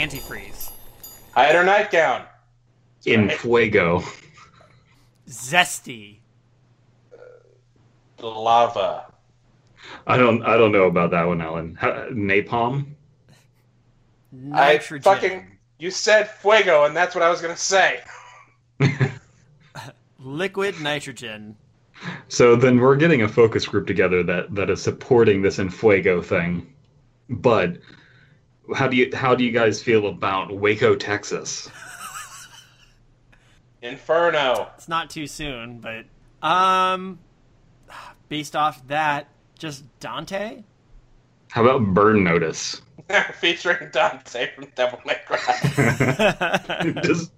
Antifreeze. Hide her nightgown. In Fuego. Zesty. Uh, lava. I don't I don't know about that one, Alan. How, napalm? Nitrogen. I fucking. You said fuego, and that's what I was gonna say. Liquid nitrogen. So then we're getting a focus group together that that is supporting this in fuego thing. But how do you how do you guys feel about Waco, Texas? Inferno. It's not too soon, but um, based off that, just Dante. How about Burn Notice? Featuring Dante from Devil May Cry. Just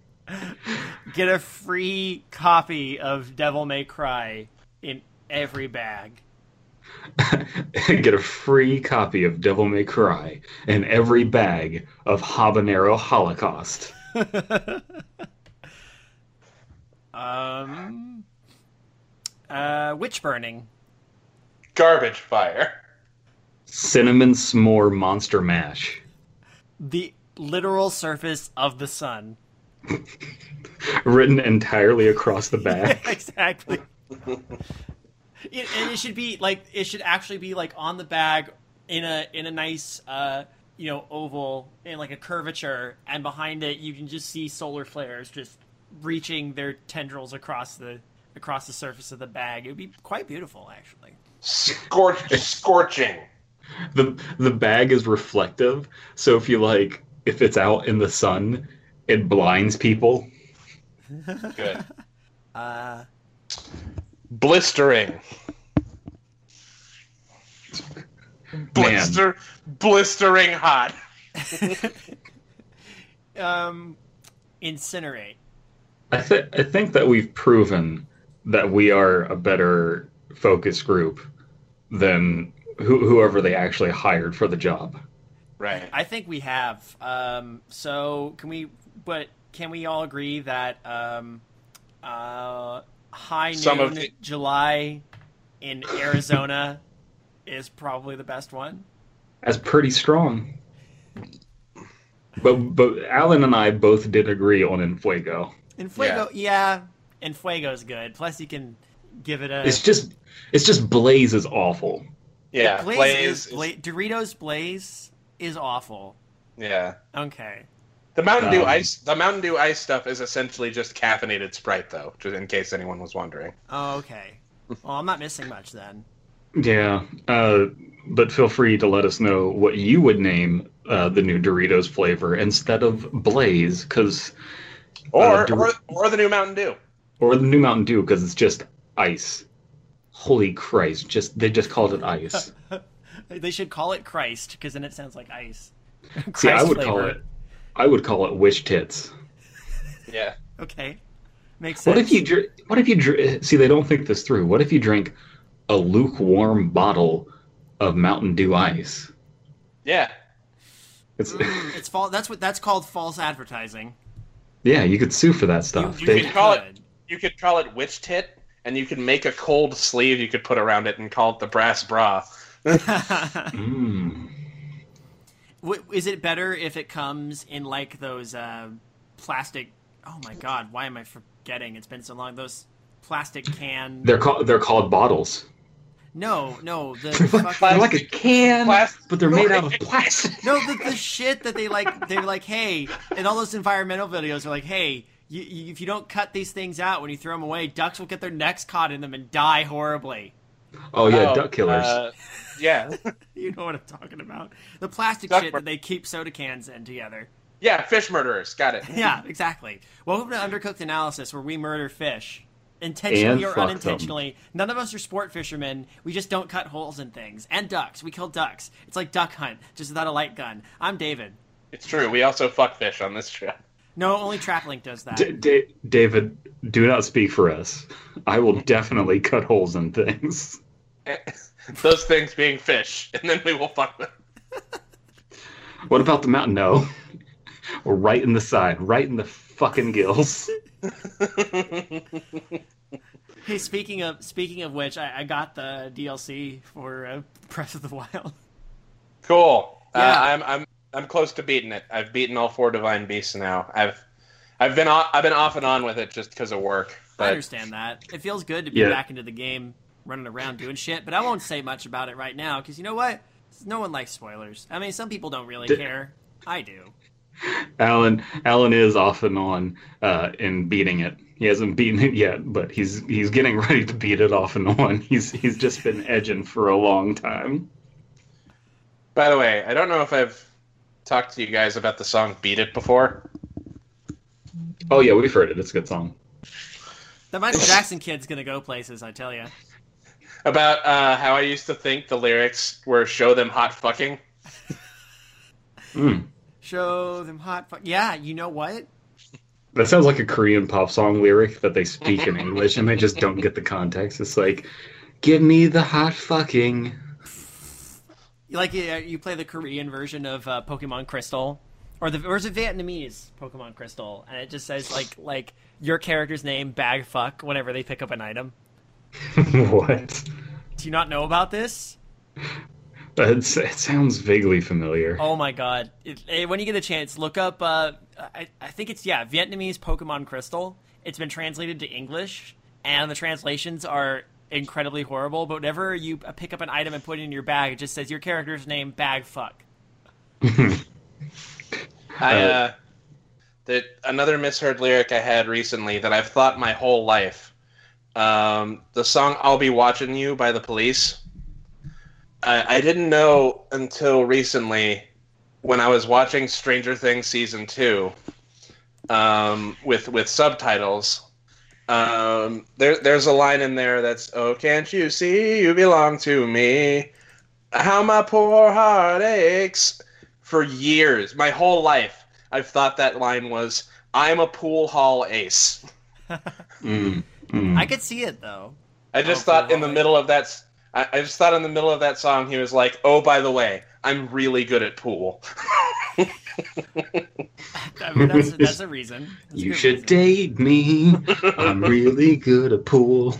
Get a free copy of Devil May Cry in every bag. get a free copy of Devil May Cry and every bag of Habanero Holocaust. Um, uh, witch burning. Garbage fire. Cinnamon S'more Monster Mash. The literal surface of the sun. Written entirely across the bag. exactly. It, and it should be like it should actually be like on the bag in a in a nice uh you know oval in like a curvature, and behind it you can just see solar flares just reaching their tendrils across the across the surface of the bag. It would be quite beautiful, actually. Scorch, scorching. the the bag is reflective so if you like if it's out in the sun it blinds people Good. Uh, Blistering. Blister, blistering hot. um, incinerate. I, th- I think that we've proven that we are a better focus group than who- whoever they actually hired for the job Right. I think we have. Um, so can we? But can we all agree that um, uh, high Some noon of the- July in Arizona is probably the best one? that's pretty strong but but alan and i both did agree on Enfuego. In Fuego, yeah. In Fuego's good. Plus, you can give it a. it's just it's just blaze is awful Yeah. Blaze, Blaze. is, Bla- Doritos Blaze is awful. yeah. Okay. The Mountain Dew Um, ice. The Mountain Dew ice stuff is essentially just caffeinated Sprite, though, just in case anyone was wondering. Oh, okay. Well, I'm not missing much then. Yeah, uh, but feel free to let us know what you would name uh, the new Doritos flavor instead of Blaze, because Or Uh, Dor- or, or the new Mountain Dew. or the new Mountain Dew, because it's just ice. Holy Christ! Just they just called it ice. They should call it Christ because then it sounds like ice. See, I Christ would call it. I would call it wish tits. Yeah. Okay, makes sense. What if you drink? What if you drink? See, they don't think this through. What if you drink a lukewarm bottle of Mountain Dew ice? Yeah. It's Mm, it's false. That's what that's called false advertising. yeah, you could sue for that stuff. You, They- could call it- could. You could call it witch tit, and you could make a cold sleeve you could put around it and call it the brass bra. Mm. W- Is it better if it comes in like those uh, plastic? Oh my god, why am I forgetting? It's been so long. Those plastic can. They're called they're called bottles. No, no, the They're fucking... like a can, Plas- but they're made out of plastic. no, the, the shit that they like. They're like, hey, in all those environmental videos, they're like, hey, you, you, if you don't cut these things out when you throw them away, ducks will get their necks caught in them and die horribly. Oh yeah, Oh, duck killers. uh, yeah. You know what I'm talking about? The plastic Duck shit mur- that they keep soda cans in together. yeah, fish murderers. Got it. Yeah, exactly. Welcome to Undercooked Analysis, where we murder fish. Intentionally And or fuck them. unintentionally. None of us are sport fishermen. We just don't cut holes in things. And ducks. We kill ducks. It's like duck hunt, just without a light gun. I'm David. It's true. We also fuck fish on this show. No, only TrapLink does that. D- D- David, do not speak for us. I will definitely cut holes in things. Those things being fish, and then we will fuck them. What about the mountain? No, right in the side, right in the fucking gills. Hey, speaking of speaking of which, I, I got the DLC for uh, Breath of the Wild. Cool. Yeah. Uh, I'm I'm I'm close to beating it. I've beaten all four divine beasts now. I've I've been off, I've been off and on with it just because of work. I understand that. It feels good to be Yeah. back into the game, running around doing shit. But I won't say much about it right now because you know what? No one likes spoilers. I mean, some people don't really D- care. I do. Alan Alan is off and on uh, in beating it. He hasn't beaten it yet, but he's he's getting ready to beat it off and on. He's he's just been edging for a long time. by the way, I don't know if I've talked to you guys about the song "Beat It" before. Oh yeah, we've heard it. It's a good song. The Michael Jackson kid's gonna go places. I tell you. About uh, how I used to think the lyrics were "show them hot fucking." Mm. Show them hot. Fu- yeah, you know what? That sounds like a Korean pop song lyric that they speak in English and they just don't get the context. It's like, "Give me the hot fucking." Like uh, you play the Korean version of uh, Pokemon Crystal, or the or is it Vietnamese Pokemon Crystal, and it just says like like your character's name bag fuck whenever they pick up an item. what? Do you not know about this? It's, it sounds vaguely familiar. Oh my god! It, eh, when you get a chance, look up. Uh, I, I think it's yeah Vietnamese Pokemon Crystal. It's been translated to English, and the translations are incredibly horrible. But whenever you uh, pick up an item and put it in your bag, it just says your character's name bag fuck. I Uh, uh, the another misheard lyric I had recently that I've thought my whole life. Um, the song "I'll Be Watching You" by the Police. I, I didn't know until recently when I was watching Stranger Things season two um, with with subtitles. Um, there, there's a line in there that's "Oh, can't you see you belong to me? How my poor heart aches." For years, my whole life, I've thought that line was "I'm a pool hall ace." Mm, mm. I could see it though. I just Oh, thought pool in the hall middle of that, s- I, I just thought in the middle of that song, he was like, "Oh, by the way, I'm really good at pool." I mean, that's, that's a reason. That's You good should reason. date me. I'm really good at pool.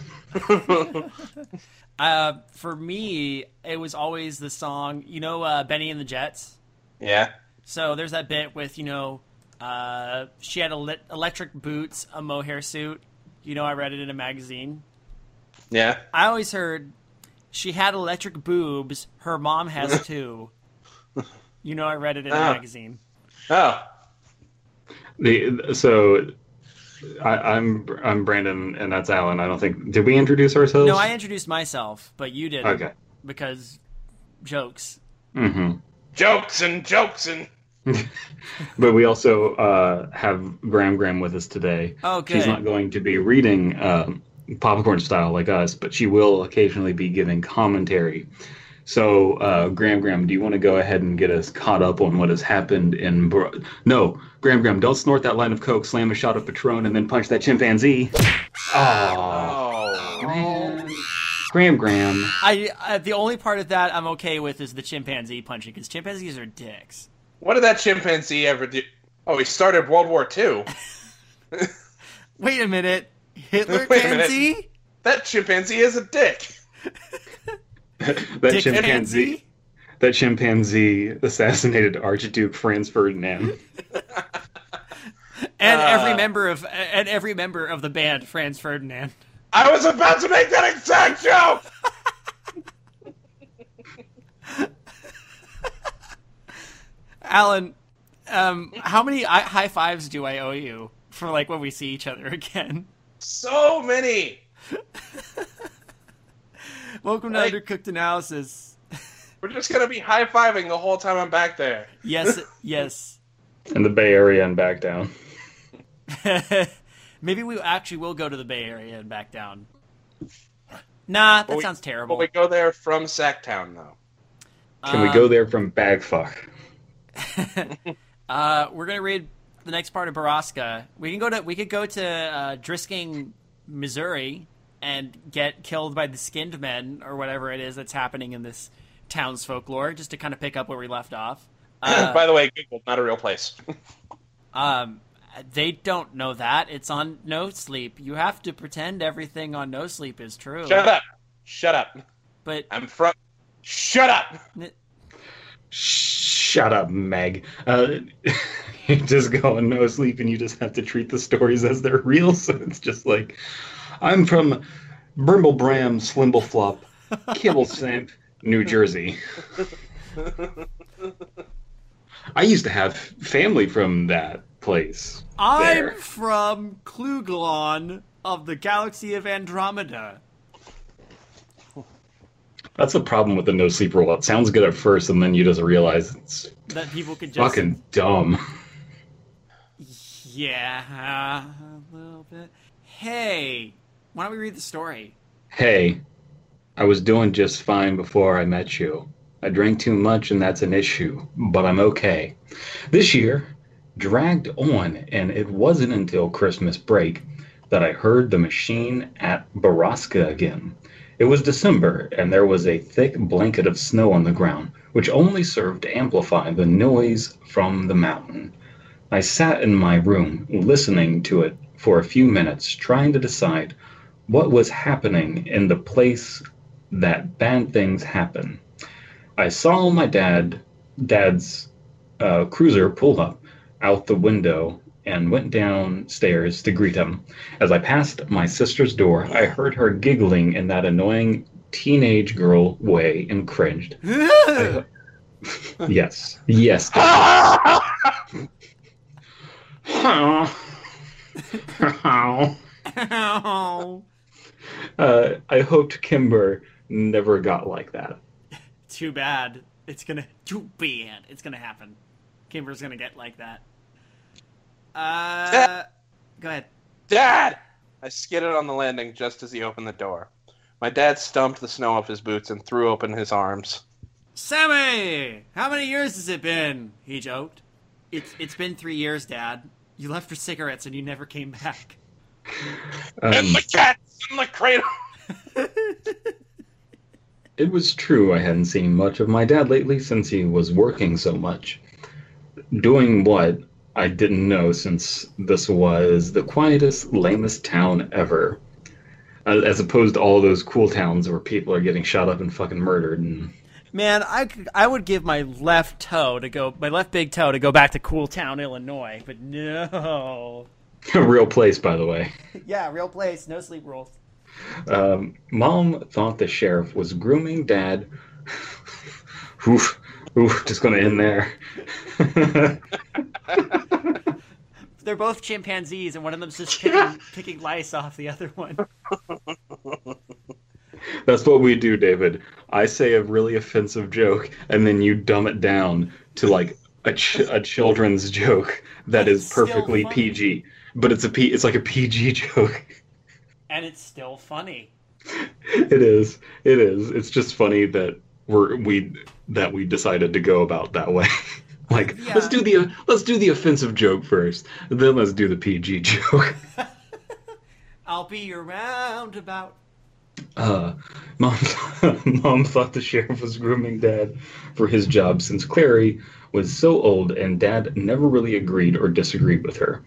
Uh, for me, it was always the song. You know, uh, Bennie and the Jets. yeah, So there's that bit with you know, uh, she had ele- electric boots, a mohair suit. You know, I read it in a magazine. yeah. I always heard she had electric boobs. Her mom has too. You know, I read it in a Ah. magazine. Oh, The so I, I'm I'm Brandon and that's Alan. I don't think did we introduce ourselves? No, I introduced myself, but you didn't. Okay. Because jokes. Mm-hmm. jokes and jokes and But we also uh, have Gram-Gram with us today. Oh, good. She's not going to be reading um, popcorn style like us, but she will occasionally be giving commentary. So, uh, Gram-Gram, do you want to go ahead and get us caught up on what has happened in? Bro- no, Gram-Gram, don't snort that line of coke, slam a shot of Patron, and then punch that chimpanzee. Oh, oh, man. Gram-Gram. I, I the only part of that I'm okay with is the chimpanzee punching because chimpanzees are dicks. What did that chimpanzee ever do? Oh, he started World War II. Wait a minute, Hitler Wait pansy? That chimpanzee is a dick. that Dick chimpanzee. pansy? That chimpanzee assassinated Archduke Franz Ferdinand. And Uh. every member of and every member of the band Franz Ferdinand. I was about to make that exact joke. Alan, um, how many high fives do I owe you for like when we see each other again? So many. Welcome to Like- Undercooked Analysis. We're just gonna be high fiving the whole time I'm back there. Yes, yes. in the Bay Area and back down. Maybe we actually will go to the Bay Area and back down. Nah, that But we- sounds But terrible. we go there from Sacktown though. Can we Um, go there from Bagfuck? Uh, we're gonna read the next part of Borrasca. We can go to we could go to uh, Drisking, Missouri, and get killed by the skinned men or whatever it is that's happening in this town's folklore, just to kind of pick up where we left off. Uh, By the way, Google not a real place. um, they don't know that it's on No Sleep. You have to pretend everything on No Sleep is true. Shut up. Shut up. But I'm from. Shut up. Shh. Shut up, Meg. Uh, you just go and no sleep, and you just have to treat the stories as they're real. So it's just like, I'm from Brimblebram, Slimbleflop, Kibblestamp, New Jersey. I used to have family from that place. I'm there. from Kluglon of the galaxy of Andromeda. That's the problem with the no sleep rule. It sounds good at first, and then you just realize it's That people could just fucking dumb. Yeah, a little bit. Hey, why don't we read the story? Hey, I was doing just fine before I met you. I drank too much, and that's an issue, but I'm okay. This year dragged on, and it wasn't until Christmas break that I heard the machine at Borrasca again. It was December, and there was a thick blanket of snow on the ground, which only served to amplify the noise from the mountain. I sat in my room, listening to it for a few minutes, trying to decide what was happening in the place that bad things happen. I saw my dad, dad's uh, cruiser pull up out the window and went downstairs to greet him. As I passed my sister's door, I heard her giggling in that annoying teenage girl way and cringed. Yes, yes. Ow. uh, I hoped Kimber never got like that. Too bad. It's gonna. Too bad. It's gonna happen. Kimber's gonna get like that. Uh, go ahead. Dad! I skidded on the landing just as he opened the door. My dad stumped the snow off his boots and threw open his arms. Sammy, how many years has it been? He joked. It's it's been three years, Dad. You left for cigarettes and you never came back. Um, and the cat's in the cradle! It was true I hadn't seen much of my dad lately since he was working so much. Doing what, I didn't know since this was the quietest, lamest town ever. Uh, As opposed to all those cool towns where people are getting shot up and fucking murdered. And Man, I, could- I would give my left toe to go, my left big toe to go back to Cool Town, Illinois, but no. a real place, by the way. Yeah, real place, no sleep rules. Um, Mom thought the sheriff was grooming dad. oof, oof, just gonna end there. They're both chimpanzees, and one of them's just picking, picking lice off the other one. That's what we do, David. I say a really offensive joke, and then you dumb it down to like a, ch- a children's joke that It's is perfectly. PG. But it's a P. It's like a PG joke. And it's still funny. It is. It is. It's just funny that we're we that we decided to go about that way. like Yeah. let's do the let's do the offensive joke first, then let's do the PG joke. I'll be your roundabout. Uh, mom, mom thought the sheriff was grooming dad for his job since Clary was so old and dad never really agreed or disagreed with her.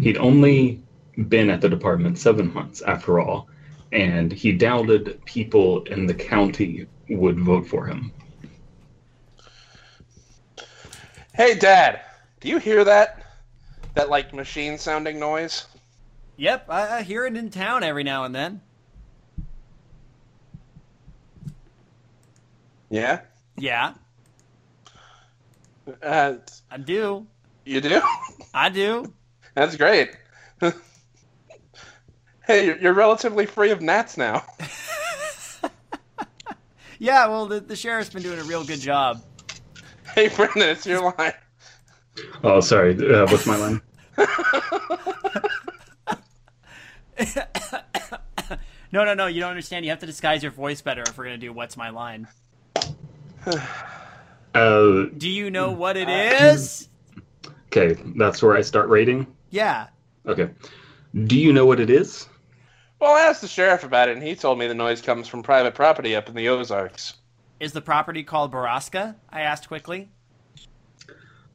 He'd only been at the department seven months after all, and he doubted people in the county would vote for him. Hey, Dad! Do you hear that? That, like, machine sounding noise? Yep, I, I hear it in town every now and then. Yeah? Yeah, Uh, I do. you do? I do. That's great. hey, you're, you're relatively free of gnats now. Yeah, well, the, the sheriff's been doing a real good job. Hey, Brendan, it's your line. Oh, sorry. Uh, what's my line? No, no, no, you don't understand. You have to disguise your voice better if we're going to do What's My Line. Uh, Do you know what it is? okay, that's where I start rating. Yeah. Okay. Do you know what it is? Well, I asked the sheriff about it, and he told me the noise comes from private property up in the Ozarks. Is the property called Borrasca? I asked quickly.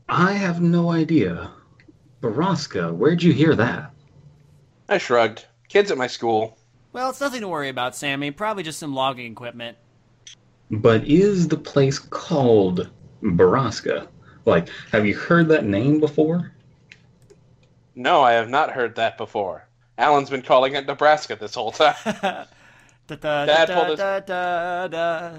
I have no idea. Borrasca, where'd you hear that? I shrugged. Kids at my school. Well, it's nothing to worry about, Sammy. Probably just some logging equipment. But is the place called Borrasca? Like, have you heard that name before? No, I have not heard that before. Alan's been calling it Nebraska this whole time. Da, da, Dad da, pulled his- da, da, da.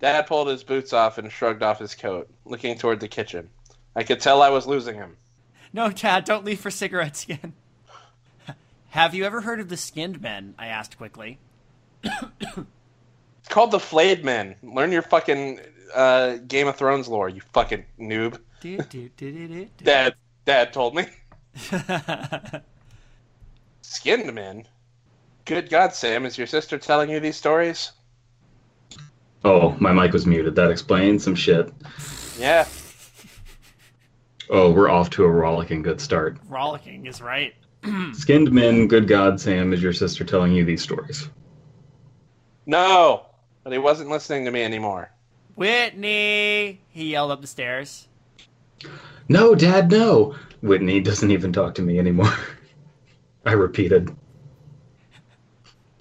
Dad pulled his boots off and shrugged off his coat, looking toward the kitchen. I could tell I was losing him. No, Chad, don't leave for cigarettes again. Have you ever heard of the Skinned Men? I asked quickly. It's called the Flayed Men. Learn your fucking uh, Game of Thrones lore, you fucking noob. Do, do, do. Dad, Dad told me. Skinned men. Good God, Sam, is your sister telling you these stories? Oh, my mic was muted. That explains some shit. Yeah. Oh, we're off to a rollicking good start. Rollicking is right. Skinned men, good God, Sam, is your sister telling you these stories? No, but he wasn't listening to me anymore. Whitney! He yelled up the stairs. No, Dad, no. Whitney doesn't even talk to me anymore. I repeated.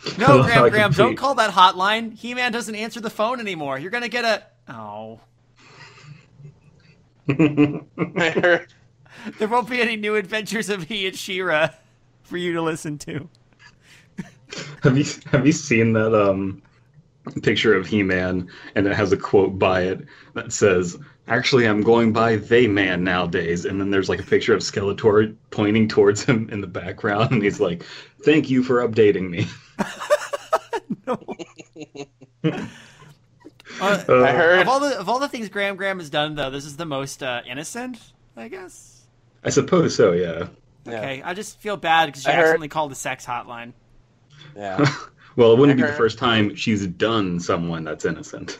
I No, love how Graham, Graham, complete- don't call that hotline. He Man doesn't answer the phone anymore. You're gonna get a. Oh. I. There won't be any new adventures of he and She-Ra for you to listen to. have you have you seen that um picture of He-Man and it has a quote by it that says, "Actually, I'm going by they man nowadays." And then there's like a picture of Skeletor pointing towards him in the background, and he's like, "Thank you for updating me." Uh, Uh, I heard. of all the of all the things Gram-Gram has done, though, this is the most uh, innocent, I guess. I suppose so. Yeah. Yeah. Okay, I just feel bad because she I heard- accidentally called the sex hotline. Yeah. Well, it wouldn't I be the first time she's done someone that's innocent.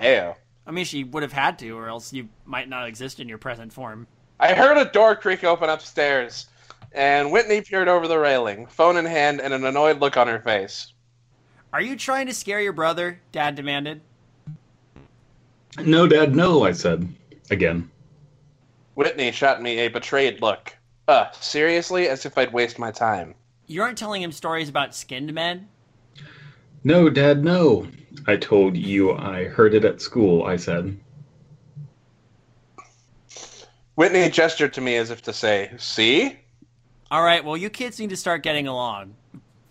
Heyo. I mean, she would have had to, or else you might not exist in your present form. I heard a door creak open upstairs, and Whitney peered over the railing, phone in hand and an annoyed look on her face. Are you trying to scare your brother? Dad demanded. No, Dad, no, I said again. Whitney shot me a betrayed look. Uh, seriously? As if I'd waste my time. You aren't telling him stories about skinned men? No, Dad, no. I told you I heard it at school, I said. Whitney gestured to me as if to say, See? All right, well, you kids need to start getting along.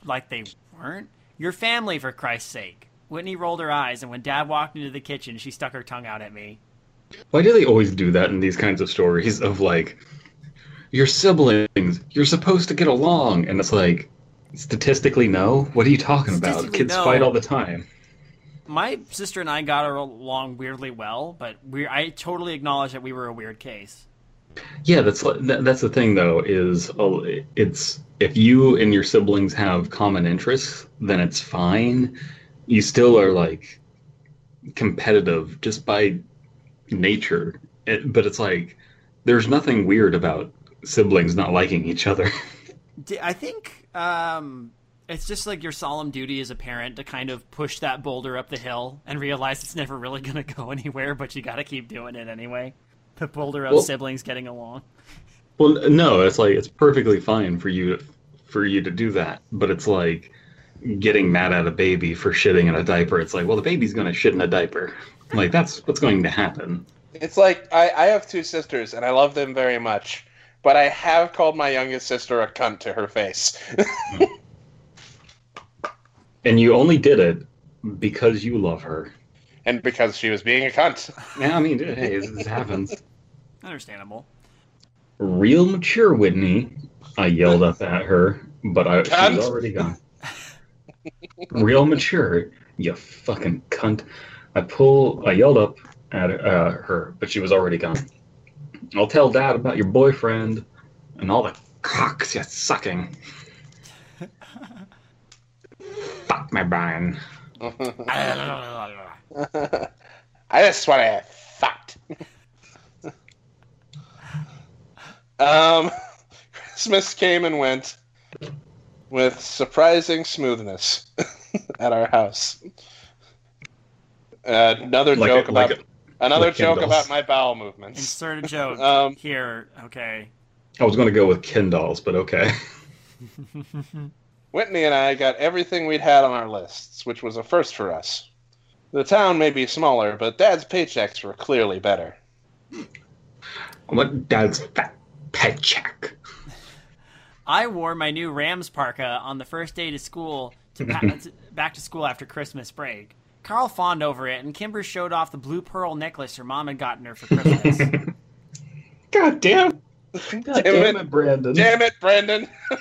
Like they weren't? Your family, for Christ's sake. Whitney rolled her eyes, and when Dad walked into the kitchen, she stuck her tongue out at me. Why do they always do that in these kinds of stories of like, your siblings, you're supposed to get along? And it's like, statistically, no? What are you talking about? Kids no. fight all the time. My sister and I got along weirdly well, but we I totally acknowledge that we were a weird case. Yeah, that's that's the thing though is uh, it's if you and your siblings have common interests, then it's fine. You still are like competitive just by nature, it, but it's like there's nothing weird about siblings not liking each other. I think um, it's just like your solemn duty as a parent to kind of push that boulder up the hill and realize it's never really going to go anywhere, but you got to keep doing it anyway. The boulder of Well- siblings getting along. well, no, it's like it's perfectly fine for you for you to do that, but it's like getting mad at a baby for shitting in a diaper. It's like, well, the baby's going to shit in a diaper. Like that's what's going to happen. It's like, I, I have two sisters, and I love them very much, but I have called my youngest sister a cunt to her face. And you only did it because you love her. And because she was being a cunt. Yeah, I mean, hey, this, this happens. Understandable. Real mature, Whitney. I yelled up at her, but I, she was already gone. Real mature, you fucking cunt. I pull, I yelled up at uh, her, but she was already gone. I'll tell Dad about your boyfriend and all the cocks you're sucking. Fuck my Brian. I just want to fucked. um, Christmas came and went with surprising smoothness at our house. Uh, another Like joke a- like about another like joke about my bowel movements. Insert a joke Um, here. Okay. I was going to go with Ken dolls, but okay. Whitney and I got everything we'd had on our lists, which was a first for us. The town may be smaller, but Dad's paychecks were clearly better. I want dad's fat paycheck. I wore my new Rams parka on the first day to school to, pa- to back to school after Christmas break. Carl fawned over it, and Kimber showed off the blue pearl necklace her mom had gotten her for Christmas. God damn. Damn, God it. Brandon. Damn it, Brandon.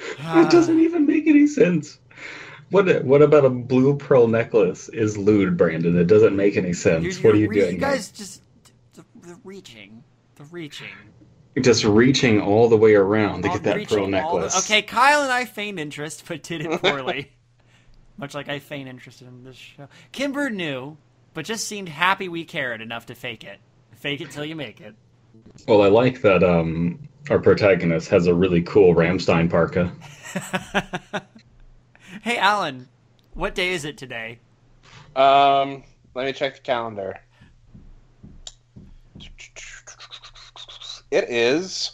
it doesn't even make any sense. What what about a blue pearl necklace is lewd, Brandon? It doesn't make any sense. You're- what are you're you re- doing? You here? guys just the, the reaching, the reaching. Just reaching all the way around to All- get that pearl all the- necklace. okay, Kyle and I feigned interest, but did it poorly. Much like I feign interest in this show. Kimber knew, but just seemed happy we cared enough to fake it. Fake it till you make it. Well, I like that um, our protagonist has a really cool Ramstein parka. hey, Alan, what day is it today? um, let me check the calendar. It is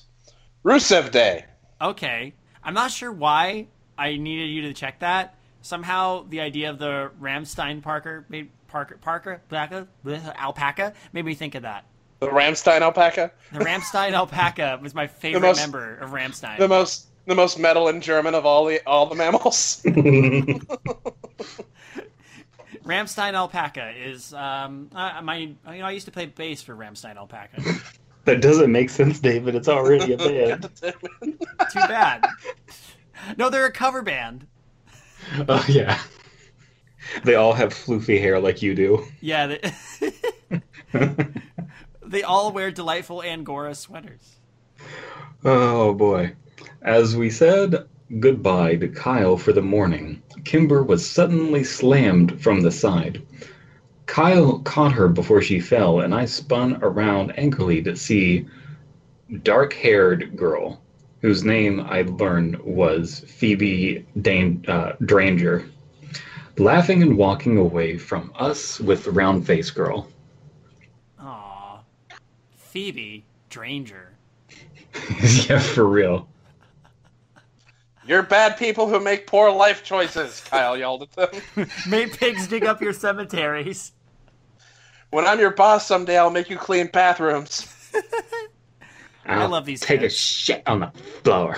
Rusev Day. Okay. I'm not sure why I needed you to check that. Somehow the idea of the Ramstein Parker made Parker Parker alpaca, alpaca made me think of that. The Ramstein alpaca. The Ramstein alpaca was my favorite most- member of Rammstein. The most the most metal and German of all the all the mammals. Ramstein alpaca is um uh, my you know I used to play bass for Ramstein alpaca. that doesn't make sense, David. It's already a band. Too bad. No, they're a cover band. oh yeah. They all have floofy hair like you do. Yeah, they, they all wear delightful Angora sweaters. Oh boy. As we said goodbye to Kyle for the morning, Kimber was suddenly slammed from the side. Kyle caught her before she fell, and I spun around angrily to see dark haired girl, whose name I learned was Phoebe Dan- uh, Dranger, laughing and walking away from us with the round face girl. Aw. Phoebe Dranger. yeah, for real. You're bad people who make poor life choices, Kyle yelled at them. May pigs dig up your cemeteries. When I'm your boss someday, I'll make you clean bathrooms. I'll love these Take a shit on the floor.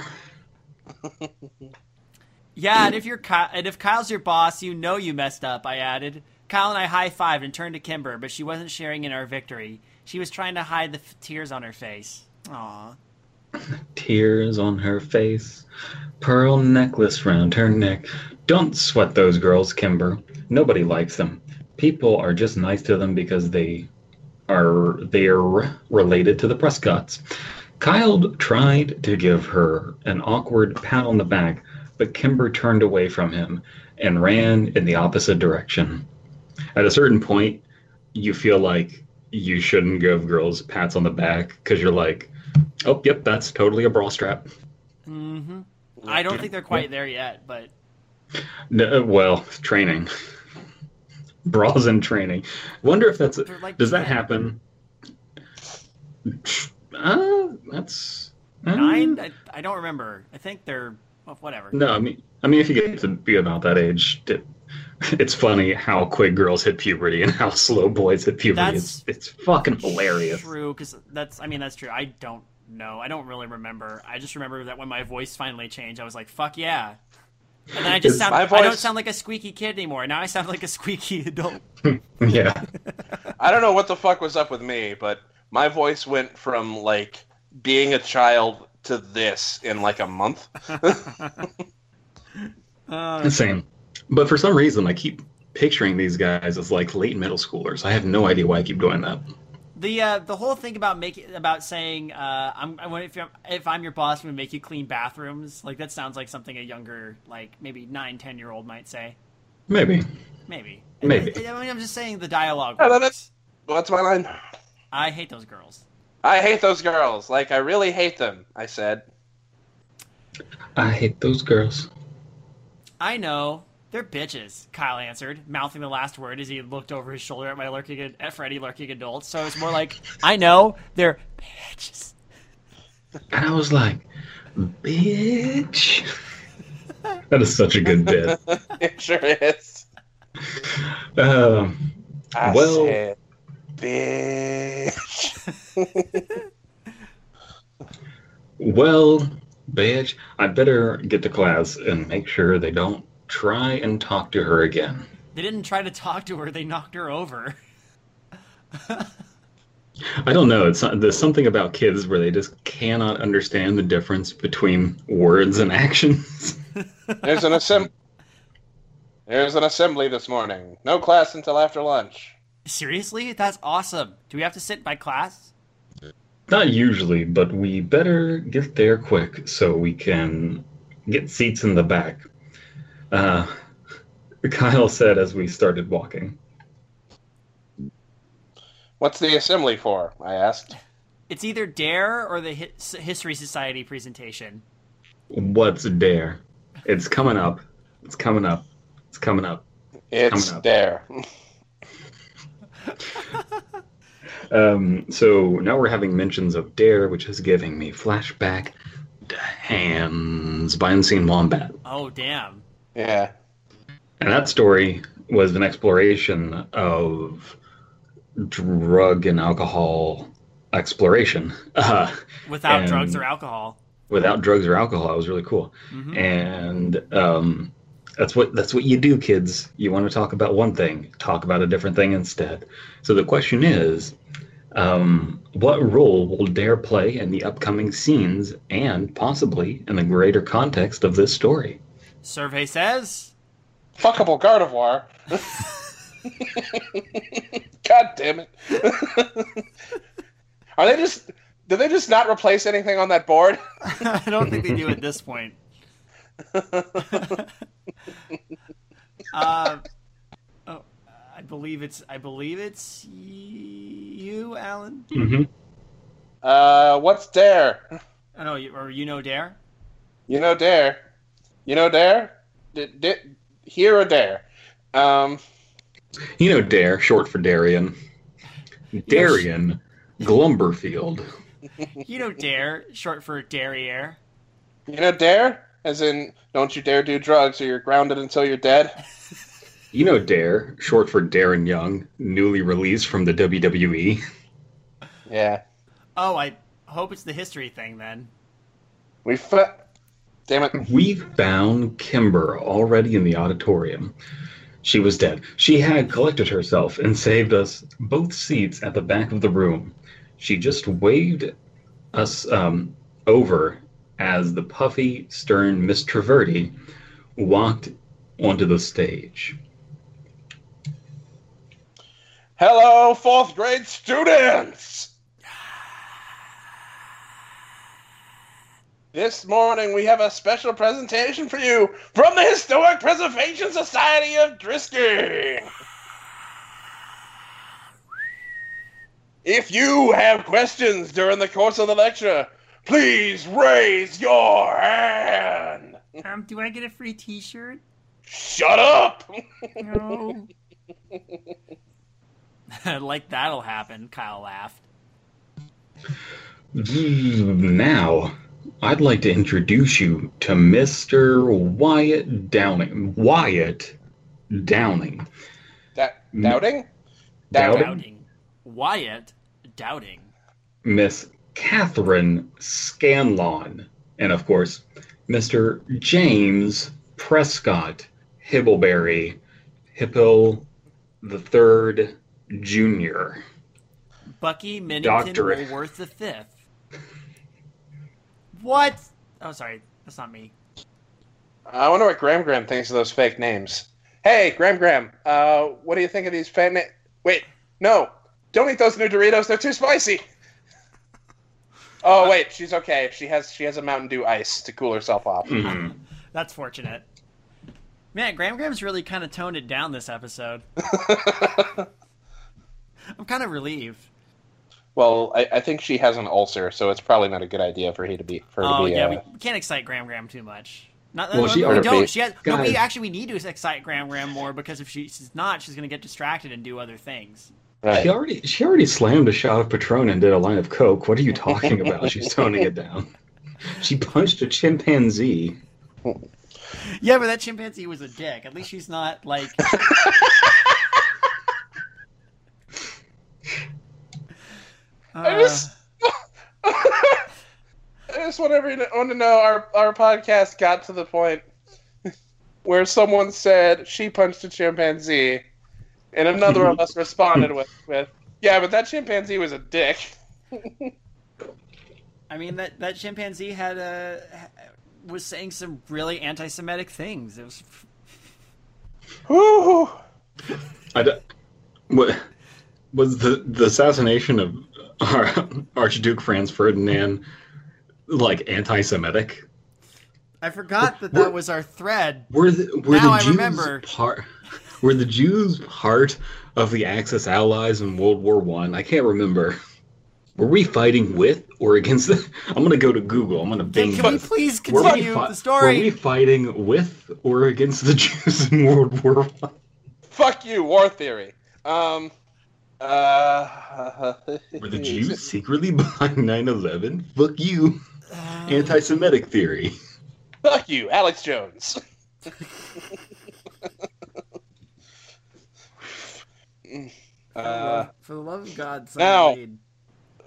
Yeah, and if you're Ky- and if Kyle's your boss, you know you messed up. I added. Kyle and I high fived and turned to Kimber, but she wasn't sharing in our victory. She was trying to hide the f- tears on her face. Aw. Tears on her face, pearl necklace round her neck. Don't sweat those girls, Kimber. Nobody likes them. People are just nice to them because they are they're related to the Prescotts. Kyle tried to give her an awkward pat on the back, but Kimber turned away from him and ran in the opposite direction. At a certain point, you feel like you shouldn't give girls pats on the back because you're like, oh, yep, that's totally a bra strap. Mm-hmm. I don't think they're quite there yet, but No, well, training. Bras in training. Wonder if that's like does that happen? Uh, that's uh, nine. I, I don't remember. I think they're well, whatever. No, I mean, I mean, if you get to be about that age, it, it's funny how quick girls hit puberty and how slow boys hit puberty. That's it's it's fucking hilarious. True, because that's. I mean, that's true. I don't know. I don't really remember. I just remember that when my voice finally changed, I was like, "Fuck yeah!" And then I just Is sound. my I don't sound like a squeaky kid anymore. Now I sound like a squeaky adult. Yeah, I don't know what the fuck was up with me, but my voice went from like being a child to this in like a month. Uh, same. But for some reason, I keep picturing these guys as like late middle schoolers. I have no idea why I keep doing that. the uh, the whole thing about making about saying uh, I'm I want- if I'm, if I'm your boss, I'm gonna make you clean bathrooms. Like that sounds like something a younger, like maybe nine, ten year old might say. Maybe. Maybe. Maybe. I, I mean, I'm just saying the dialogue. Yeah, that works. What's my line? I hate those girls. I hate those girls. Like I really hate them. I said. I hate those girls. I know. They're bitches, Kyle answered, mouthing the last word as he looked over his shoulder at my lurking at Freddy lurking adult. So it's more like, I know, they're bitches. And I was like, bitch. that is such a good bit. it sure is. Um, I Well- said. bitch. Well, bitch, I better get to class and make sure they don't try and talk to her again. They didn't try to talk to her; they knocked her over. I don't know. It's there's something about kids where they just cannot understand the difference between words and actions. There's an assemb- There's an assembly this morning. No class until after lunch. Seriously, that's awesome. Do we have to sit by class? Not usually, but we better get there quick so we can get seats in the back. Uh, Kyle said as we started walking. What's the assembly for? I asked. It's either Dare or the Hi- History Society presentation. What's dare? It's coming up. It's coming up. It's coming up. It's Coming up. there. Um, so now we're having mentions of Dare, which is giving me flashback to Hands by Unseen Wombat. Oh, damn. Yeah. And that story was an exploration of drug and alcohol exploration. Uh, Without And- drugs or alcohol. without drugs or alcohol. It was really cool. Mhm. And um, that's what that's what you do, kids. You want to talk about one thing, talk about a different thing instead. So the question is, um, what role will Dare play in the upcoming scenes and possibly in the greater context of this story? Survey says. Fuckable Gardevoir. God damn it. Are they just. Do they just not replace anything on that board? I don't think they do at this point. uh, oh, I believe it's. I believe it's y- you, Alan. Mm-hmm. Uh, what's Dare? Oh know, or you know Dare. You know Dare. You know Dare? Did, did, here or Dare? Um, You know Dare, short for Darian. Darian Glumberfield. You know Dare, short for Derriere. you know Dare? As in, don't you dare do drugs or you're grounded until you're dead? You know Dare, short for Darren Young, newly released from the. WWE. Yeah. Oh, I hope it's the history thing then. We fa- Damn it. We found Kimber already in the auditorium. She was dead. She had collected herself and saved us both seats at the back of the room. She just waved us um, over as the puffy, stern Miss Traverti walked onto the stage. Hello, fourth grade students! This morning we have a special presentation for you from the Historic Preservation Society of Drisky. If you have questions during the course of the lecture, please raise your hand. Um, do I get a free T-shirt? Shut up! No. like that'll happen. Kyle laughed. Now, I'd like to introduce you to Mr. Wyatt Downing. Wyatt Downing. Da- doubting? Doubting? Doubting. Wyatt doubting. Miss Catherine Scanlon, and of course, Mr. James Prescott Hibbleberry Hippo the Third Junior. Bucky Minnington Doctorate. Woolworth the Fifth. What? Oh, sorry. That's not me. I wonder what Gram-Gram thinks of those fake names. Hey, Gram-Gram, uh, what do you think of these fake names? Wait, no, don't eat those new Doritos. They're too spicy. Oh wait, she's okay. She has she has a Mountain Dew ice to cool herself off. Mhm. That's fortunate. Man, Gram-Gram's really kind of toned it down this episode. I'm kind of relieved. Well, I, I think she has an ulcer, so it's probably not a good idea for he to be for her Oh to be. yeah, uh, we can't excite Gram-Gram too much. Not, Well, she we don't. She has, no, we actually we need to excite Gram-Gram more because if she's not, she's going to get distracted and do other things. right. She already she already slammed a shot of Patron and did a line of coke. What are you talking about? She's toning it down. She punched a chimpanzee. Yeah, but that chimpanzee was a dick. At least she's not like. I just, uh. I just want everyone to, know our our podcast got to the point where someone said she punched a chimpanzee, and another of us responded with with yeah, but that chimpanzee was a dick. I mean that that chimpanzee had a was saying some really anti-Semitic things. It was Whew. I d- what was the the assassination of our Archduke Franz Ferdinand like anti-Semitic? I forgot that We're- that was our thread. Were the were Now the I Jews remember. part? Were the Jews part of the Axis allies in World War One? I? can't remember. Were we fighting with or against the? I'm gonna go to Google. I'm gonna Can, bing. can we please Were we continue fi- the story? Were we fighting with or against the Jews in World War One? Fuck you, war theory. Um. Uh, Were the Jews secretly behind 9/11? Fuck you, Uh, anti-Semitic theory. Fuck you, Alex Jones. uh, for the love of God, now- someone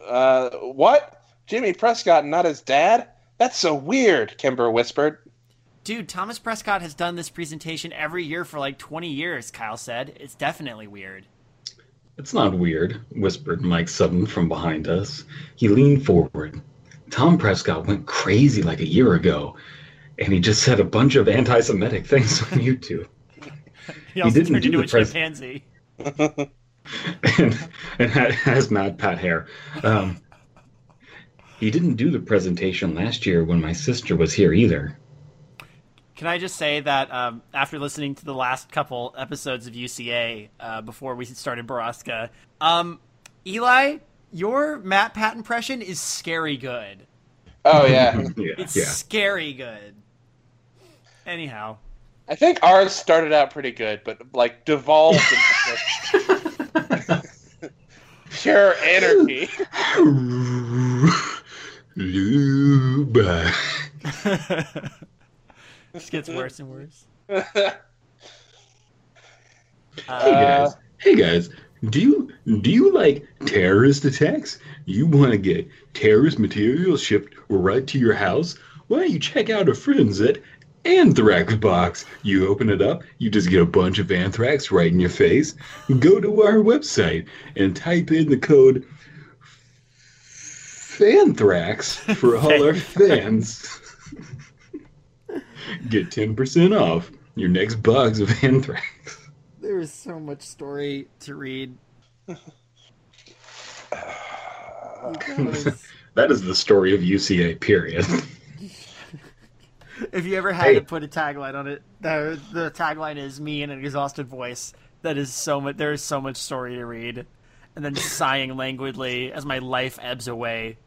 uh, what? Jimmy Prescott, not his dad? That's so weird, Kimber whispered. Dude, Thomas Prescott has done this presentation every year for like 20 years, Kyle said. It's definitely weird. It's not weird, whispered Mike Sutton from behind us. He leaned forward. Tom Prescott went crazy like a year ago, and he just said a bunch of anti-Semitic things on YouTube. He also didn't turned do into the a pres- chimpanzee. and, and ha- has mad pat hair. Um, he didn't do the presentation last year when my sister was here either. Can I just say that um, after listening to the last couple episodes of UCA uh, before we started Borrasca, um, Eli, your Matt Pat impression is scary good. Oh, yeah. yeah, It's yeah. scary good. Anyhow, I think ours started out pretty good, but like devolved into pure anarchy. This gets worse and worse. Hey Uh, guys, hey guys, do you do you like terrorist attacks? You want to get terrorist materials shipped right to your house? Why don't you check out our friends at Anthrax Box? You open it up, you just get a bunch of anthrax right in your face. Go to our website and type in the code Fanthrax for all our fans. Get ten percent off your next box of anthrax. there is so much story to read. Because That is the story of UCA. Period. if you ever had Hey. to put a tagline on it, the, the tagline is me in an exhausted voice. That is so much. There is so much story to read, and then sighing languidly as my life ebbs away.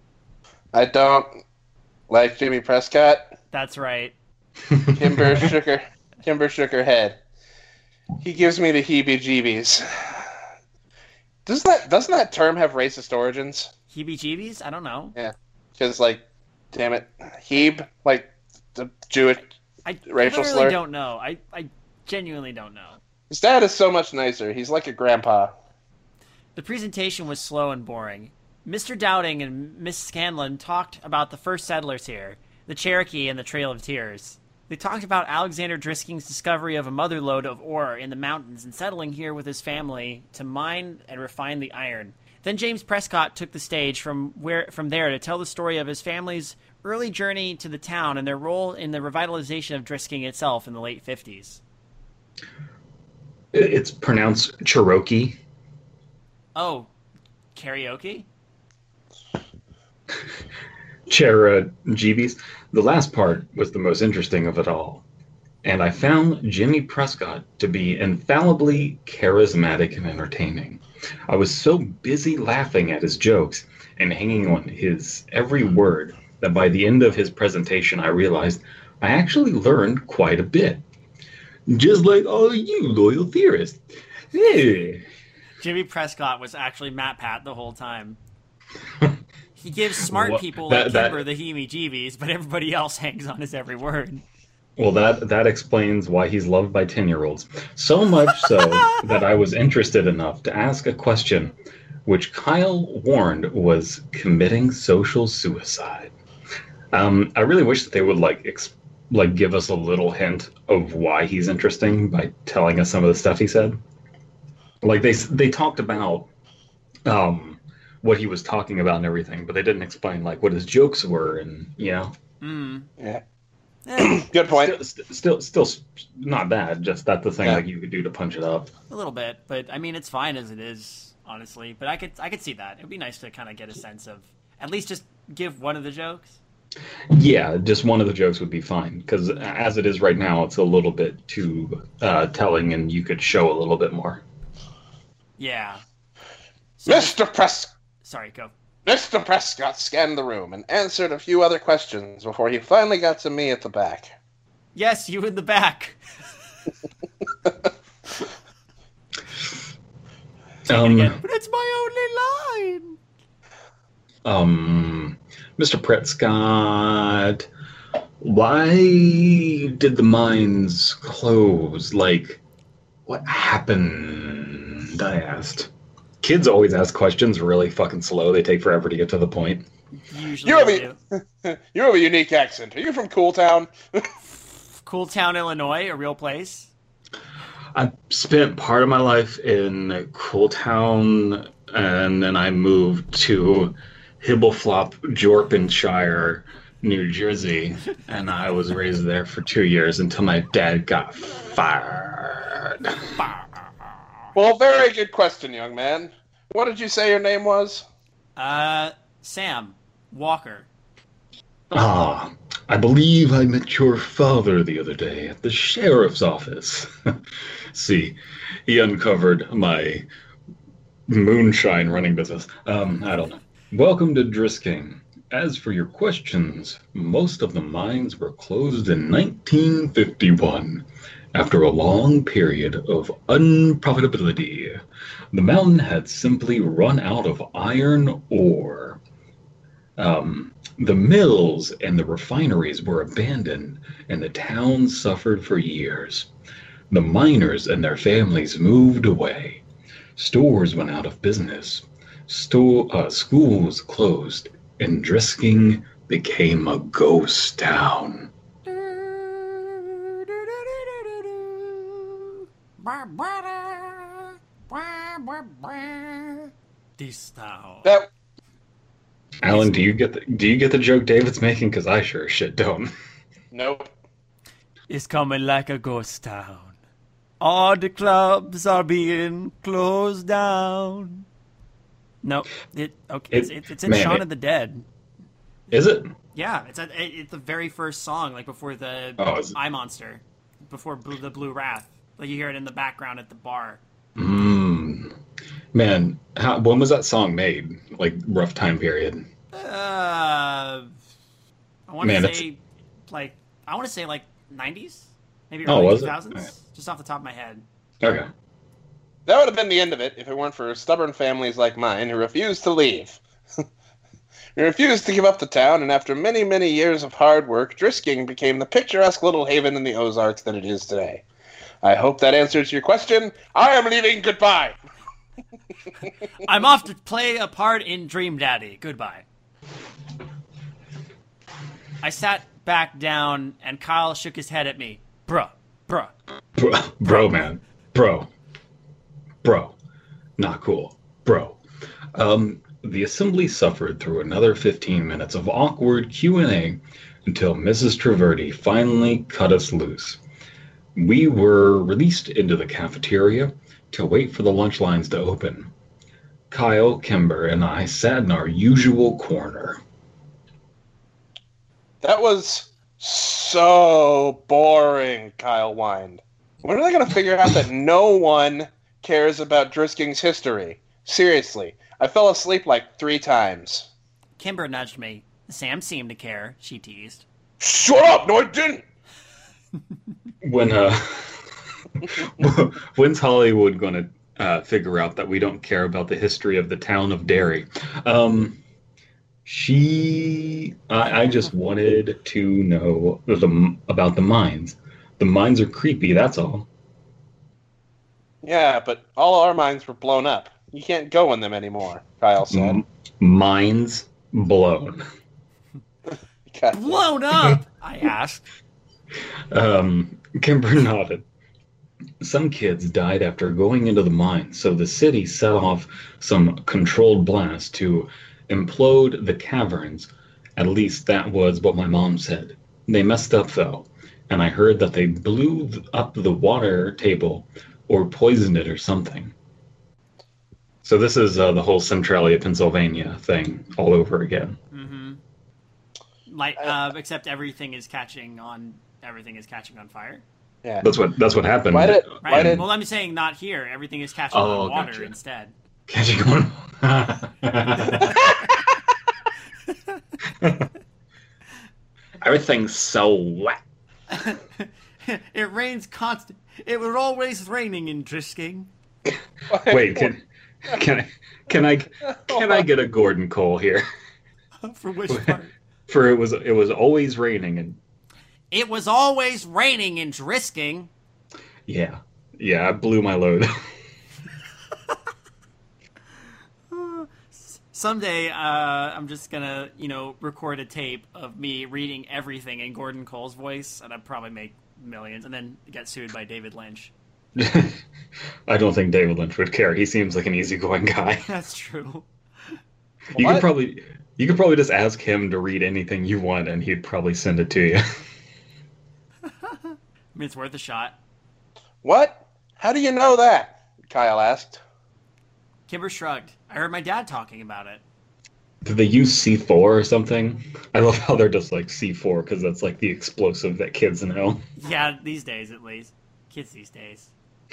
I don't like Jimmy Prescott. That's right. Kimber shook her, Kimber shook her head. He gives me the heebie-jeebies. Doesn't that doesn't that term have racist origins? Heebie-jeebies? I don't know. Yeah, because like, damn it, Heeb, like the Jewish. I Racial slur? don't know. I, I genuinely don't know. His dad is so much nicer. He's like a grandpa. The presentation was slow and boring. Mr. Dowding and Miss Scanlon talked about the first settlers here, the Cherokee and the Trail of Tears. They talked about Alexander Drisking's discovery of a mother lode of ore in the mountains and settling here with his family to mine and refine the iron. Then James Prescott took the stage from where from there to tell the story of his family's early journey to the town and their role in the revitalization of Drisking itself in the late 50s. It's pronounced Cherokee. Oh, karaoke? Chera Jeebies. The last part was the most interesting of it all. And I found Jimmy Prescott to be infallibly charismatic and entertaining. I was so busy laughing at his jokes and hanging on his every word that by the end of his presentation, I realized I actually learned quite a bit. Just like all you loyal theorists. Yeah. Jimmy Prescott was actually Matt Pat the whole time. He gives smart What- people that- like that- Kimber the heebie-jeebies, but everybody else hangs on his every word. Well, that that explains why he's loved by ten-year-olds. So much so that I was interested enough to ask a question which Kyle warned was committing social suicide. Um, I really wish that they would like ex- like give us a little hint of why he's interesting by telling us some of the stuff he said. Like they they talked about um, what he was talking about and everything, but they didn't explain like what his jokes were and you know. Hmm. Yeah. Good point. Still, still, still, not bad. Just that's the thing Yeah. like you could do to punch it up. a little bit, but I mean, it's fine as it is, honestly. But I could, I could see that. It'd be nice to kind of get a sense of at least just give one of the jokes. Yeah, just one of the jokes would be fine because as it is right now, it's a little bit too uh, telling, and you could show a little bit more. Yeah. So, Mr. Pres- sorry, go. Mr. Prescott scanned the room and answered a few other questions before he finally got to me at the back. Yes, you in the back. Um, Again. But it's my only line. um, Mr. Prescott, why did the mines close? Like, what happened? I asked. Kids always ask questions really fucking slow. They take forever to get to the point. Usually, You have a- do. You have a unique accent. Are you from Cool Town? Cool Town, Illinois, a real place. I spent part of my life in Cool Town, and then I moved to Hibbleflop, Jorpenshire, New Jersey, and I was raised there for two years until my dad got fired. Well, very good question, young man. What did you say your name was? Uh, Sam Walker. Ah, I believe I met your father the other day at the sheriff's office. See, he uncovered my moonshine running business. Um, I don't know. Welcome to Drisking. As for your questions, most of the mines were closed in 1951 after a long period of unprofitability. The mountain had simply run out of iron ore. Um, the mills and the refineries were abandoned, and the town suffered for years. The miners and their families moved away. Stores went out of business. Sto- uh, schools closed, and Drisking became a ghost town. This town. That Alan, do you get the do you get the joke David's making? Because I sure as shit don't. nope. It's coming like a ghost town. All the clubs are being closed down. No, it okay. it's, It- it's, it's in man, Shaun it- of the Dead. Is it? Yeah, it's at, it- it's the very first song, like before the Oh, is it? Eye Monster, before Blue, the Blue Wrath. Like you hear it in the background at the bar. Mm. Man, how, when was that song made? Like rough time period. Uh, I want to that's- say like I want to say like '90s, maybe Oh, early was it? 2000s, Alright. just off the top of my head. Okay. That would have been the end of it if it weren't for stubborn families like mine who refused to leave. we refused to give up the town, and after many, many years of hard work, Drisking became the picturesque little haven in the Ozarks that it is today. I hope that answers your question. I am leaving. Goodbye. I'm off to play a part in Dream Daddy. Goodbye. I sat back down and Kyle shook his head at me. Bruh, bruh. Bro, bro, man, bro, bro, not cool, bro. Um, the assembly suffered through another 15 minutes of awkward Q&A until Mrs. Traverti finally cut us loose. We were released into the cafeteria to wait for the lunch lines to open. Kyle, Kimber, and I sat in our usual corner. That was so boring, Kyle whined. When are they going to figure out that no one cares about Drisking's history? Seriously, I fell asleep like three times. Kimber nudged me. Sam seemed to care, she teased. Shut up! No, I didn't! when uh when's hollywood gonna uh figure out that we don't care about the history of the town of derry um she i, I just wanted to know the, about the mines the mines are creepy that's all Yeah, but all our mines were blown up. You can't go in them anymore. Kyle said. M- minds blown. Blown up. I asked. Um, Kimber nodded. Some kids died after going into the mine, so the city set off some controlled blast to implode the caverns. At least that was what my mom said. They messed up though, and I heard that they blew up the water table or poisoned it or something. So this is uh, the whole Centralia, Pennsylvania thing all over again. Mm-hmm. Like, Uh, uh, except everything is catching on. Everything is catching on fire. Yeah. That's what that's what happened. Why did- Right. Why did- Well, I'm saying not here. Everything is catching Oh, on water gotcha. instead. Catching on. Everything's so wet. it rains constant. It was always raining in Drisking. Wait, can can I can I can I get a Gordon Cole here? For which part? For it was it was always raining and It was always raining in Drisking. yeah yeah I blew my load. Someday, uh, I'm just gonna, you know, record a tape of me reading everything in Gordon Cole's voice, and I'd probably make millions, and then get sued by David Lynch. I don't think David Lynch would care. He seems like an easygoing guy. That's true. You What? could probably you could probably just ask him to read anything you want and he'd probably send it to you. I mean, it's worth a shot. What? How do you know that? Kyle asked. Kimber shrugged. I heard my dad talking about it. Did they use C4 or something? I love how they're just like C4 because that's like the explosive that kids know. Yeah, these days at least. Kids these days.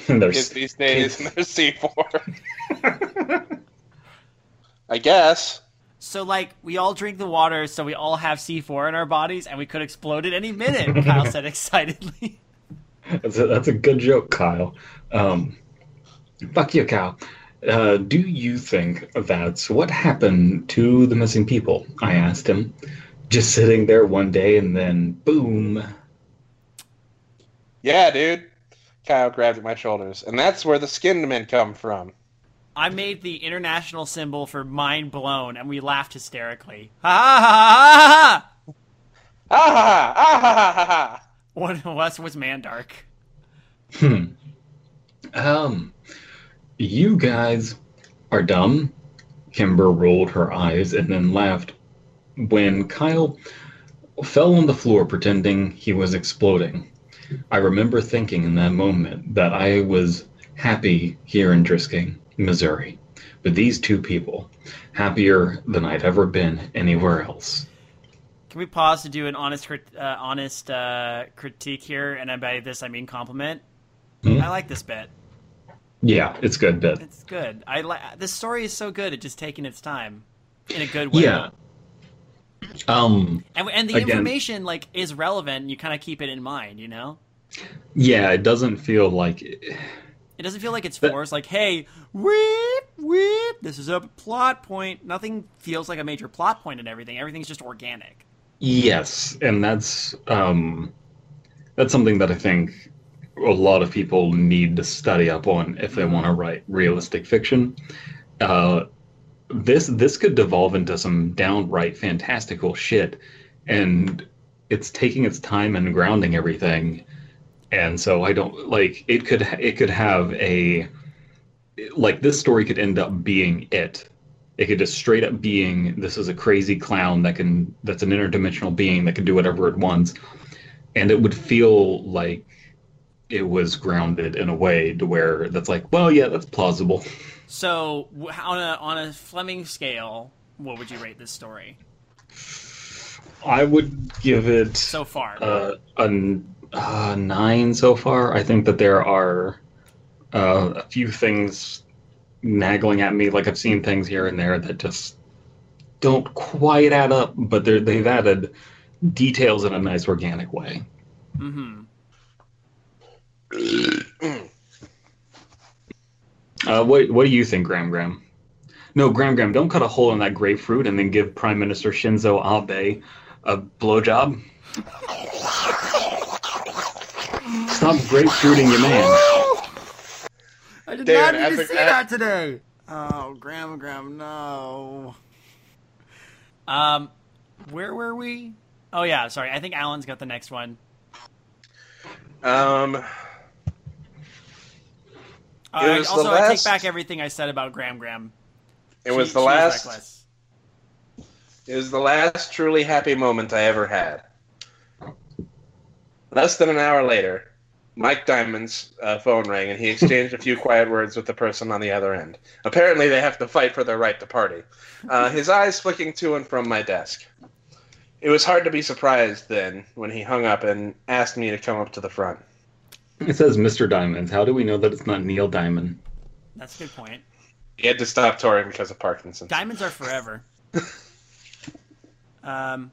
And they're Kids these days and they're C4. I guess. So, like, we all drink the water, so we all have C4 in our bodies, and we could explode at any minute, Kyle said excitedly. That's a, that's a good joke, Kyle. Um, fuck you, Kyle. Uh, do you think that's what happened to the missing people? I asked him. Just sitting there one day and then boom. Yeah, dude. Kyle grabbed at my shoulders. And that's where the skinned men come from. I made the international symbol for mind blown, and we laughed hysterically. Ha ha ha ha ha! Ah ha ah ha ha ha ha! What was was Mandark? Hmm. Um, you guys are dumb. Kimber rolled her eyes and then laughed when Kyle fell on the floor pretending he was exploding. I remember thinking in that moment that I was happy here in Drisking, Missouri, with these two people, happier than I'd ever been anywhere else. Can we pause to do an honest, uh, honest uh, critique here? And by this, I mean compliment. Hmm? I like this bit. Yeah, it's good, bit. It's good. I like this story is so good at just taking its time in a good way. Yeah. Um, And, and the Again- information like is relevant. And you kind of keep it in mind. You know, yeah, it doesn't feel like it doesn't feel like it's But- forced. Like, hey, whip, whip. This is a plot point. Nothing feels like a major plot point in everything. Everything's just organic. Yes, and that's um, that's something that I think a lot of people need to study up on if they want to write realistic fiction. Uh, this this could devolve into some downright fantastical shit, and it's taking its time and grounding everything. And so I don't like it. Could it could have a like this story could end up being it it could just straight up being this is a crazy clown that can that's an interdimensional being that can do whatever it wants. And it would feel like it was grounded in a way to where that's like well yeah that's plausible. So on a on a Fleming scale, what would you rate this story? I would give it so far? uh, a uh, nine so far. I think that there are uh, a few things nagging at me like i've seen things here and there that just don't quite add up but they're, they've added details in a nice organic way mm-hmm. Uh, what What do you think, Gram-Gram? No, Gram-Gram, don't cut a hole in that grapefruit and then give Prime Minister Shinzo Abe a blowjob. Stop grapefruiting your man. I did Dude, not as need to see as- that today. Oh, Gram, Gram, no. Um, where were we? Oh yeah, sorry. I think Alan's got the next one. Um, Uh, It was the also, I take back everything I said about Gram-Gram. it was She- the she last. reckless. It was the last truly happy moment I ever had. Less than an hour later, Mike Diamond's uh, phone rang and he exchanged a few quiet words with the person on the other end. Apparently, they have to fight for their right to party. Uh, his eyes flicking to and from my desk. It was hard to be surprised then when he hung up and asked me to come up to the front. It says Mr. Diamond. How do we know that it's not Neil Diamond? That's a good point. He had to stop touring because of Parkinson's. Diamonds are forever. um,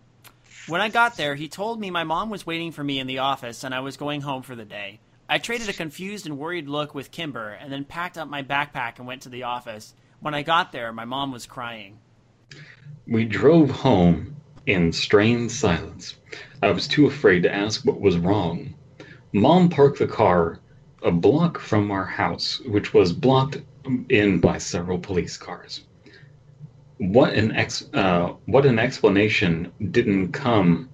when I got there, he told me my mom was waiting for me in the office and I was going home for the day. I traded a confused and worried look with Kimber and then packed up my backpack and went to the office. When I got there, my mom was crying. We drove home in strained silence. I was too afraid to ask what was wrong. Mom parked the car a block from our house, which was blocked in by several police cars. What an ex- uh, what an explanation didn't come.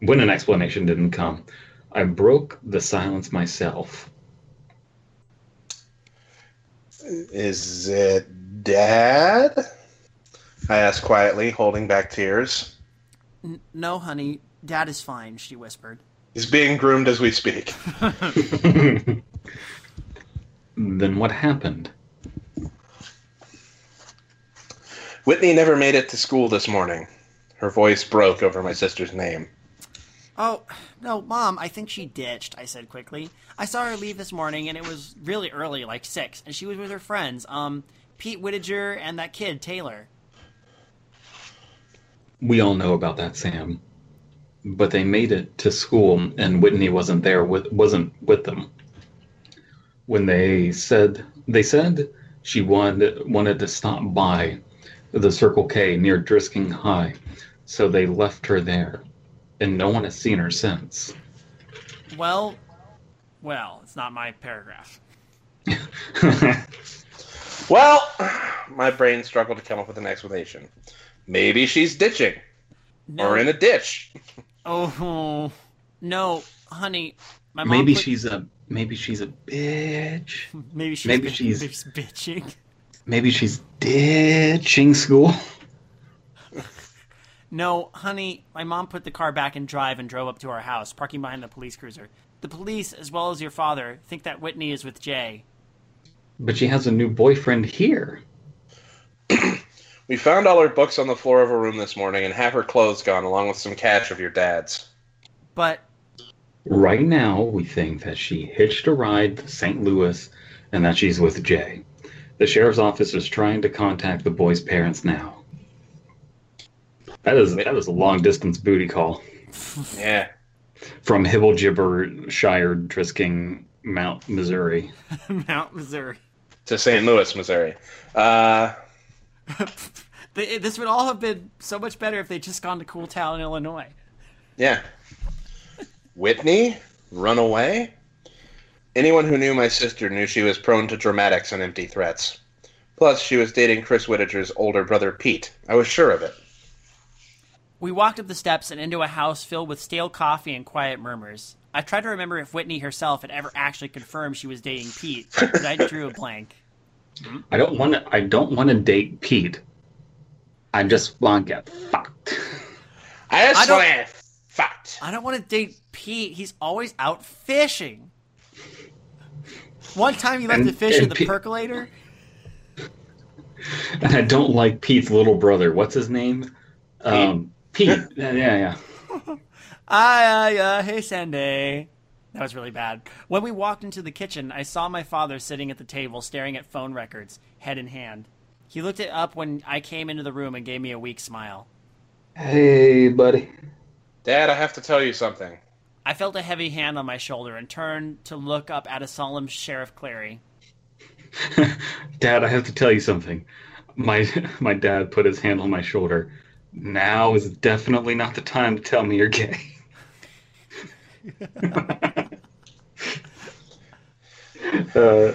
When an explanation didn't come, I broke the silence myself. Is it Dad? I asked quietly, holding back tears. N- no, honey, Dad is fine, she whispered. He's being groomed as we speak. then what happened? Whitney never made it to school this morning. Her voice broke over my sister's name. Oh, no, Mom, I think she ditched, I said quickly. I saw her leave this morning, and it was really early, like 6, and she was with her friends, um, Pete Whittaker and that kid, Taylor. We all know about that, Sam. But they made it to school, and Whitney wasn't there with wasn't with them. When they said they said she wanted wanted to stop by the Circle K near Drisking High, so they left her there, and no one has seen her since. Well, well, it's not my paragraph. Well, my brain struggled to come up with an explanation. Maybe she's ditching, No, or in a ditch. oh, no, honey, my mom maybe put- she's a maybe she's a bitch. maybe she's maybe bitch- she's- maybe she's bitching. Maybe she's ditching school. No, honey, my mom put the car back in drive and drove up to our house, parking behind the police cruiser. The police, as well as your father, think that Whitney is with Jay. But she has a new boyfriend here. We found all her books on the floor of her room this morning and have her clothes gone along with some cash of your dad's. But Right now, we think that she hitched a ride to St. Louis and that she's with Jay. The sheriff's office is trying to contact the boy's parents now. That is that is a long distance booty call Yeah. from Hibble Gibber Shire, Drisking, Mount, Missouri. Mount Missouri. To St. Louis, Missouri. Uh, They- this would all have been so much better if they'd just gone to Cool Town, Illinois. yeah. Whitney? Run away? Anyone who knew my sister knew she was prone to dramatics and empty threats. Plus, she was dating Chris Whittaker's older brother Pete. I was sure of it. We walked up the steps and into a house filled with stale coffee and quiet murmurs. I tried to remember if Whitney herself had ever actually confirmed she was dating Pete, but I drew a blank. I don't want to. I don't want to date Pete. I just want to get fucked. I just I don't- want to fucked. I don't want to date Pete. He's always out fishing. One time he left And- the fish in the Pete- percolator. And I don't like Pete's little brother. What's his name? Um, Pete. yeah, yeah, yeah. Ah, yeah, hey, Sandy. That was really bad. When we walked into the kitchen, I saw my father sitting at the table staring at phone records, head in hand. He looked it up when I came into the room and gave me a weak smile. Hey, buddy. Dad, I have to tell you something. I felt a heavy hand on my shoulder and turned to look up at a solemn Sheriff Clary. Dad, I have to tell you something. My my dad put his hand on my shoulder. Now is definitely not the time to tell me you're gay. uh,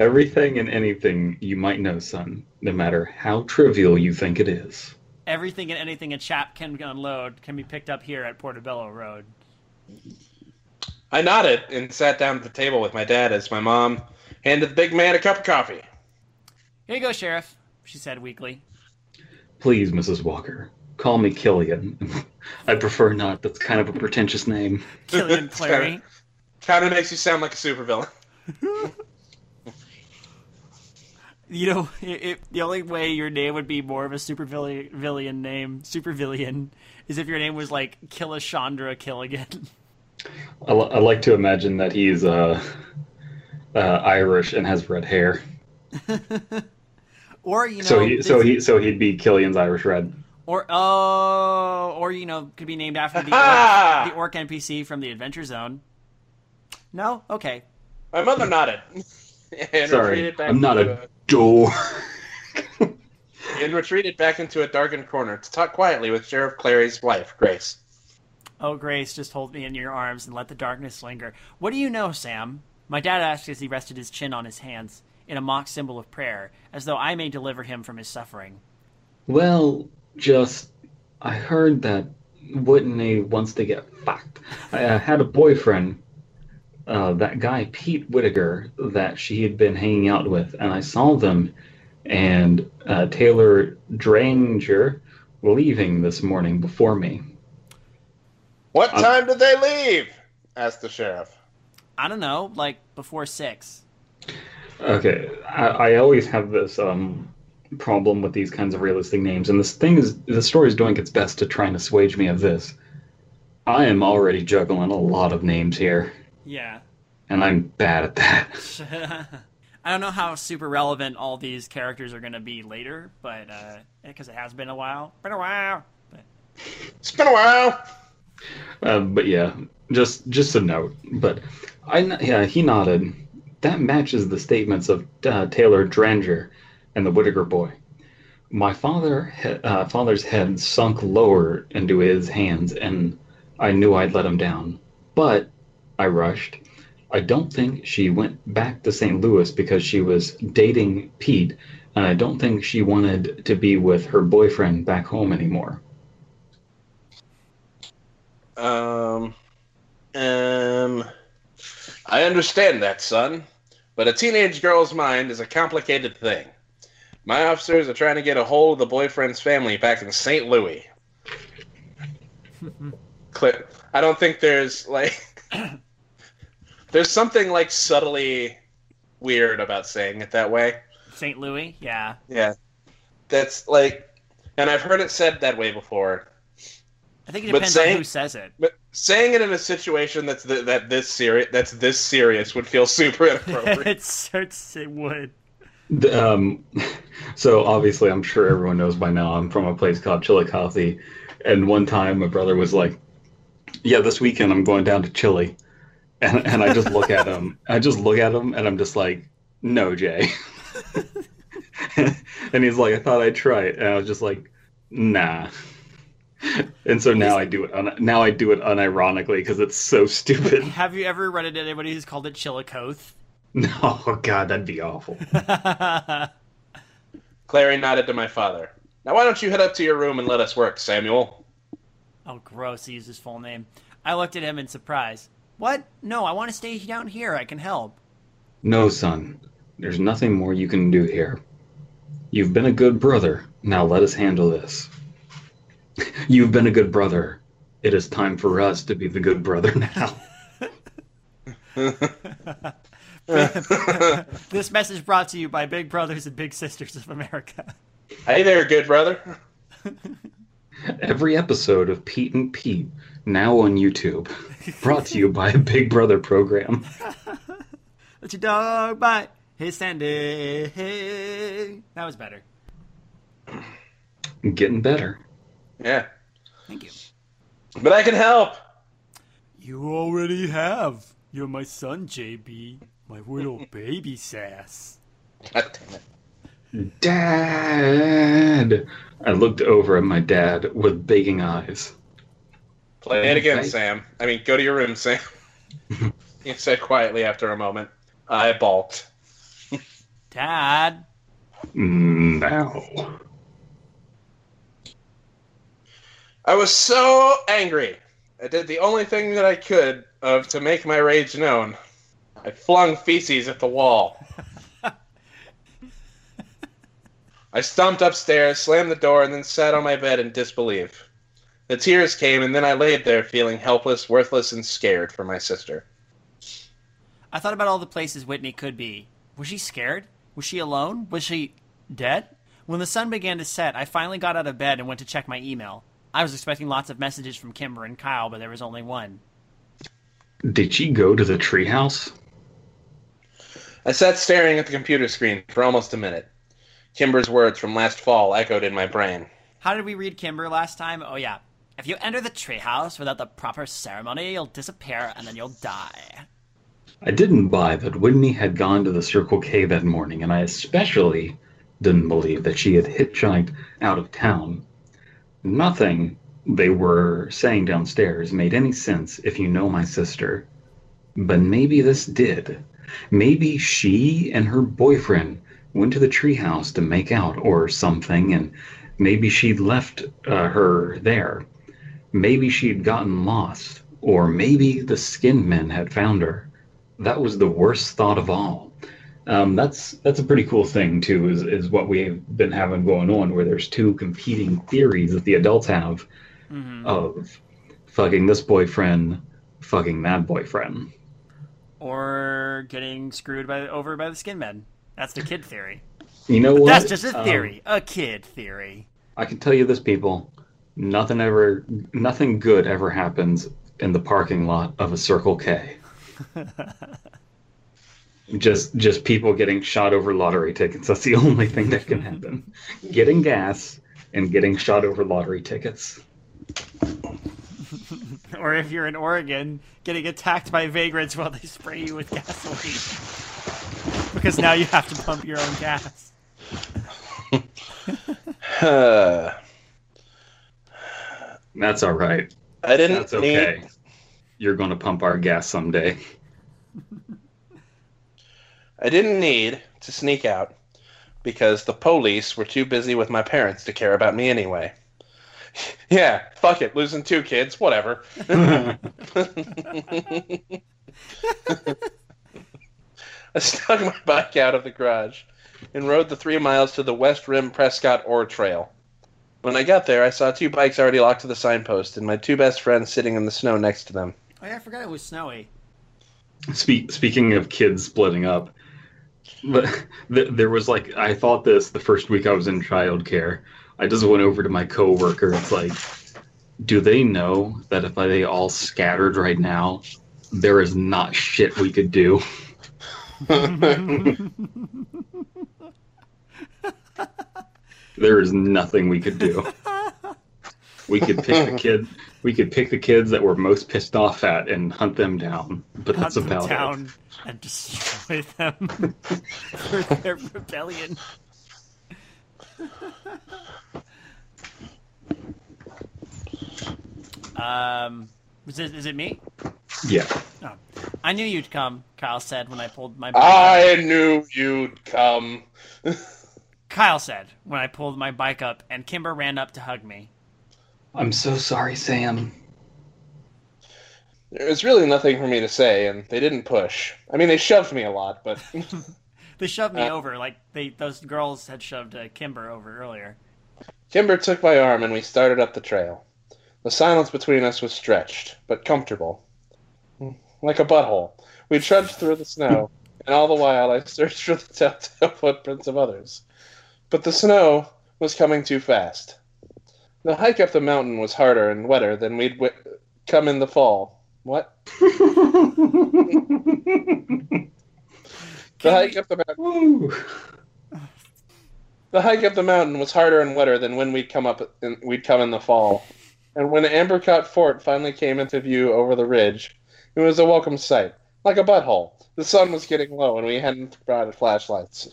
Everything and anything you might know, son, no matter how trivial you think it is. Everything and anything a chap can unload can be picked up here at Portobello Road. I nodded and sat down at the table with my dad as my mom handed the big man a cup of coffee. Here you go, Sheriff, she said weakly. Please, Mrs. Walker, call me Killian. I prefer not. That's kind of a pretentious name. Killian Clary. Kind of makes you sound like a supervillain. You know, it, it, the only way your name would be more of a supervillain villain name, supervillain, is if your name was like Killishandra Killigan. I, like to imagine that he's uh, uh, Irish and has red hair. or you know, so he, so he, so he'd be Killian's Irish red. or oh, or you know, could be named after the Ah! orc, the orc NPC from the Adventure Zone. No, okay. My mother nodded. Sorry, back I'm not into a door. and retreated back into a darkened corner to talk quietly with Sheriff Clary's wife, Grace. Oh, Grace, just hold me in your arms and let the darkness linger. What do you know, Sam? My dad asked as he rested his chin on his hands in a mock symbol of prayer, as though I may deliver him from his suffering. Well, just I heard that Whitney wants to get fucked. I uh, had a boyfriend, uh, that guy Pete Whittaker, that she had been hanging out with, and I saw them and uh, Taylor Dranger leaving this morning before me. What Um, time did they leave? asked the sheriff. I don't know, like before six. Okay, I, I always have this um, problem with these kinds of realistic names, and this thing is the story is doing its best to try and assuage me of this. I am already juggling a lot of names here, Yeah. and I'm bad at that. I don't know how super relevant all these characters are going to be later, but because it has been a while, been a while. But It's been a while. Uh, but yeah, just just a note. But I yeah, he nodded. That matches the statements of uh, Taylor Dranger and the Whittaker boy. My father he- uh, father's head sunk lower into his hands, and I knew I'd let him down. But I rushed. I don't think she went back to St. Louis because she was dating Pete, and I don't think she wanted to be with her boyfriend back home anymore. Um, um, I understand that, son, but a teenage girl's mind is a complicated thing. My officers are trying to get a hold of the boyfriend's family back in St. Louis. Cl- I don't think there's like there's something like subtly weird about saying it that way. St. Louis, yeah. Yeah, that's like, and I've heard it said that way before. I think it But depends saying- on who says it. But saying it in a situation that's th- that this serious that's this serious would feel super inappropriate. it's, it's, it would. Um, so obviously, I'm sure everyone knows by now. I'm from a place called Chillicothe, and one time my brother was like, "Yeah, this weekend I'm going down to Chile," and and I just look at him. I just look at him, and I'm just like, "No, Jay." and he's like, "I thought I'd try it," and I was just like, "Nah." And so now I do it. Un- now I do it unironically because it's so stupid. Have you ever run into anybody who's called it Chillicothe? No, oh God, that'd be awful. Clary nodded to my father. Now why don't you head up to your room and let us work, Samuel? oh, gross. He used his full name. I looked at him in surprise. What? No, I want to stay down here. I can help. No, son. There's nothing more you can do here. You've been a good brother. Now let us handle this. You've been a good brother. It is time for us to be the good brother now. This message brought to you by Big Brothers and Big Sisters of America. hey there, good brother. Every episode of Pete and Pete, now on YouTube. Brought to you by a Big Brother program. Let your dog bite. Hey, Sandy. Hey. That was better. Getting better. Yeah, Thank you. but I can help. You already have. You're my son, JB. My little baby sass. God damn it. Dad! I looked over at my dad with begging eyes. Play it again, Okay. Sam. I mean, go to your room, Sam. he said quietly after a moment. I balked. Dad. Mm, now. I was so angry. I did the only thing that I could of to make my rage known. I flung feces at the wall. I stomped upstairs, slammed the door, and then sat on my bed in disbelief. The tears came, and then I laid there feeling helpless, worthless, and scared for my sister. I thought about all the places Whitney could be. Was she scared? Was she alone? Was she dead? When the sun began to set, I finally got out of bed and went to check my email. I was expecting lots of messages from Kimber and Kyle, but there was only one. Did she go to the treehouse? I sat staring at the computer screen for almost a minute. Kimber's words from last fall echoed in my brain. How did we read Kimber last time? Oh, yeah. If you enter the treehouse without the proper ceremony, you'll disappear and then you'll die. I didn't buy that Whitney had gone to the Circle K that morning, and I especially didn't believe that she had hitchhiked out of town. Nothing they were saying downstairs made any sense if you know my sister. But maybe this did. Maybe she and her boyfriend went to the treehouse to make out or something, and maybe she'd left uh, her there. Maybe she'd gotten lost, or maybe the skin men had found her. That was the worst thought of all. Um, that's that's a pretty cool thing too. Is is what we've been having going on, where there's two competing theories that the adults have Mm-hmm. of fucking this boyfriend, fucking that boyfriend. Or getting screwed by over by the skin men. That's the kid theory. You know what? That's just a Um, theory. a kid theory. I can tell you this, people. Nothing ever, nothing good ever happens in the parking lot of a Circle K. just, just people getting shot over lottery tickets. That's the only thing that can happen. getting gas and getting shot over lottery tickets. Or if you're in Oregon, getting attacked by vagrants while they spray you with gasoline. because now you have to pump your own gas. Uh, That's all right. I didn't That's okay. You're going to pump our gas someday. need. I didn't need to sneak out because the police were too busy with my parents to care about me anyway. Yeah, fuck it, losing two kids, whatever. I stuck my bike out of the garage and rode the three miles to the West Rim Prescott Ore Trail. When I got there, I saw two bikes already locked to the signpost and my two best friends sitting in the snow next to them. Oh yeah, I forgot it was snowy. Speak, speaking of kids splitting up, but th- there was like I thought this the first week I was in childcare. I just went over to my coworker. It's like, do they know that if they all scattered right now, there is not shit we could do. there is nothing we could do. We could pick the kid. We could pick the kids that we're most pissed off at and hunt them down. But Hunt that's them about it. down and destroy them for their rebellion. um, is it, is it me? Yeah. Oh. I knew you'd come, Kyle said when I pulled my bike up. I knew you'd come. Kyle said when I pulled my bike up, and Kimber ran up to hug me. I'm so sorry, Sam. There was really nothing for me to say, and they didn't push. I mean, they shoved me a lot, but They shoved me Uh. over like they those girls had shoved uh, Kimber over earlier. Kimber took my arm and we started up the trail. The silence between us was stretched, but comfortable. Like a butthole. We trudged through the snow, and all the while I searched for the telltale footprints of others. But the snow was coming too fast. The hike up the mountain was harder and wetter than we'd w- come in the fall. What? The hike up the mountain. The hike up the mountain was harder and wetter than when we'd come up in, we'd come in the fall. And when Ambercott Fort finally came into view over the ridge, it was a welcome sight, like a butthole. The sun was getting low, and we hadn't brought flashlights.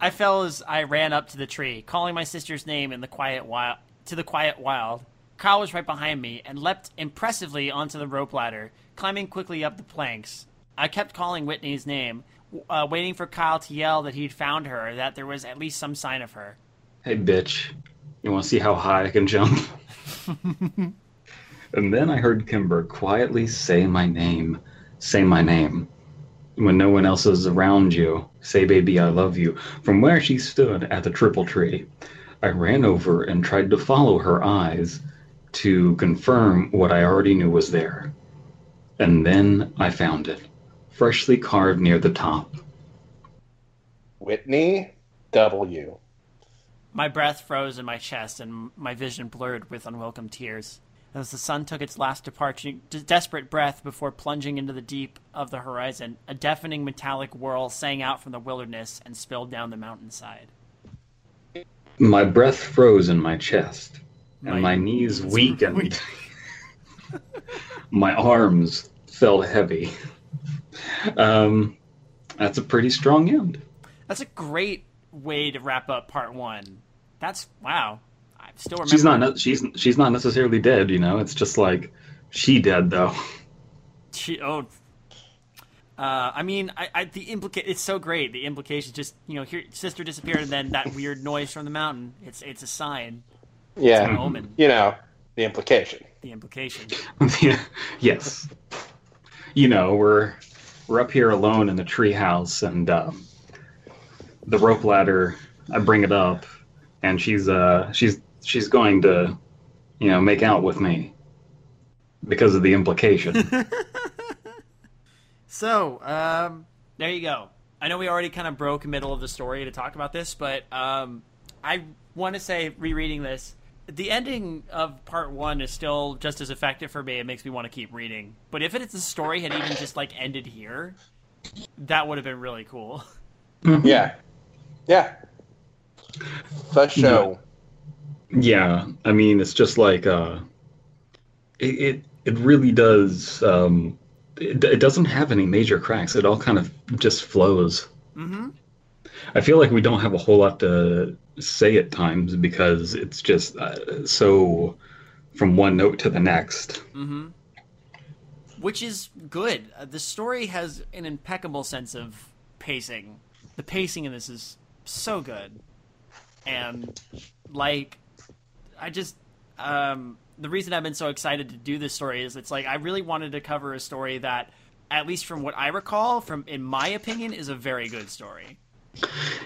I fell as I ran up to the tree, calling my sister's name in the quiet wild to the quiet wild. Kyle was right behind me and leapt impressively onto the rope ladder, climbing quickly up the planks. I kept calling Whitney's name uh, waiting for Kyle to yell that he'd found her, that there was at least some sign of her. Hey, bitch. You want to see how high I can jump? and then I heard Kimber quietly say my name. Say my name. When no one else is around you, say, baby, I love you. From where she stood at the triple tree, I ran over and tried to follow her eyes to confirm what I already knew was there. And then I found it, freshly carved near the top. Whitney W. My breath froze in my chest and my vision blurred with unwelcome tears. As the sun took its last departing, desperate breath before plunging into the deep of the horizon, a deafening metallic whirl sang out from the wilderness and spilled down the mountainside. My breath froze in my chest, and My my, knees weakened. my arms felt heavy. Um, that's a pretty strong end. That's a great way to wrap up part one. That's wow. I still remember. She's not. She's she's not necessarily dead. You know, it's just like she dead though. She, oh. Uh, I mean, I, I the implica- It's so great. The implication, just you know, here sister disappeared, and then that weird noise from the mountain. It's it's a sign. It's an Yeah, omen. you know the implication. The implication. yes. You know, we're we're up here alone in the treehouse, and um, the rope ladder. I bring it up, and she's uh she's she's going to, you know, make out with me because of the implication. So, um, there you go. I know we already kind of broke middle of the story to talk about this, but um, I want to say, rereading this, the ending of part one is still just as effective for me. It makes me want to keep reading. But if it, the story had even just like ended here, that would have been really cool. Yeah, yeah. The show. Yeah, I mean, it's just like uh, it it, it really does. Um, it, it doesn't have any major cracks. It all kind of just flows. Mm-hmm. I feel like we don't have a whole lot to say at times because it's just uh, so from one note to the next. Mm-hmm. Which is good. Uh, the story has an impeccable sense of pacing. The pacing in this is so good, and like, I just um, the reason I've been so excited to do this story is it's like I really wanted to cover a story that, at least from what I recall, from in my opinion, is a very good story.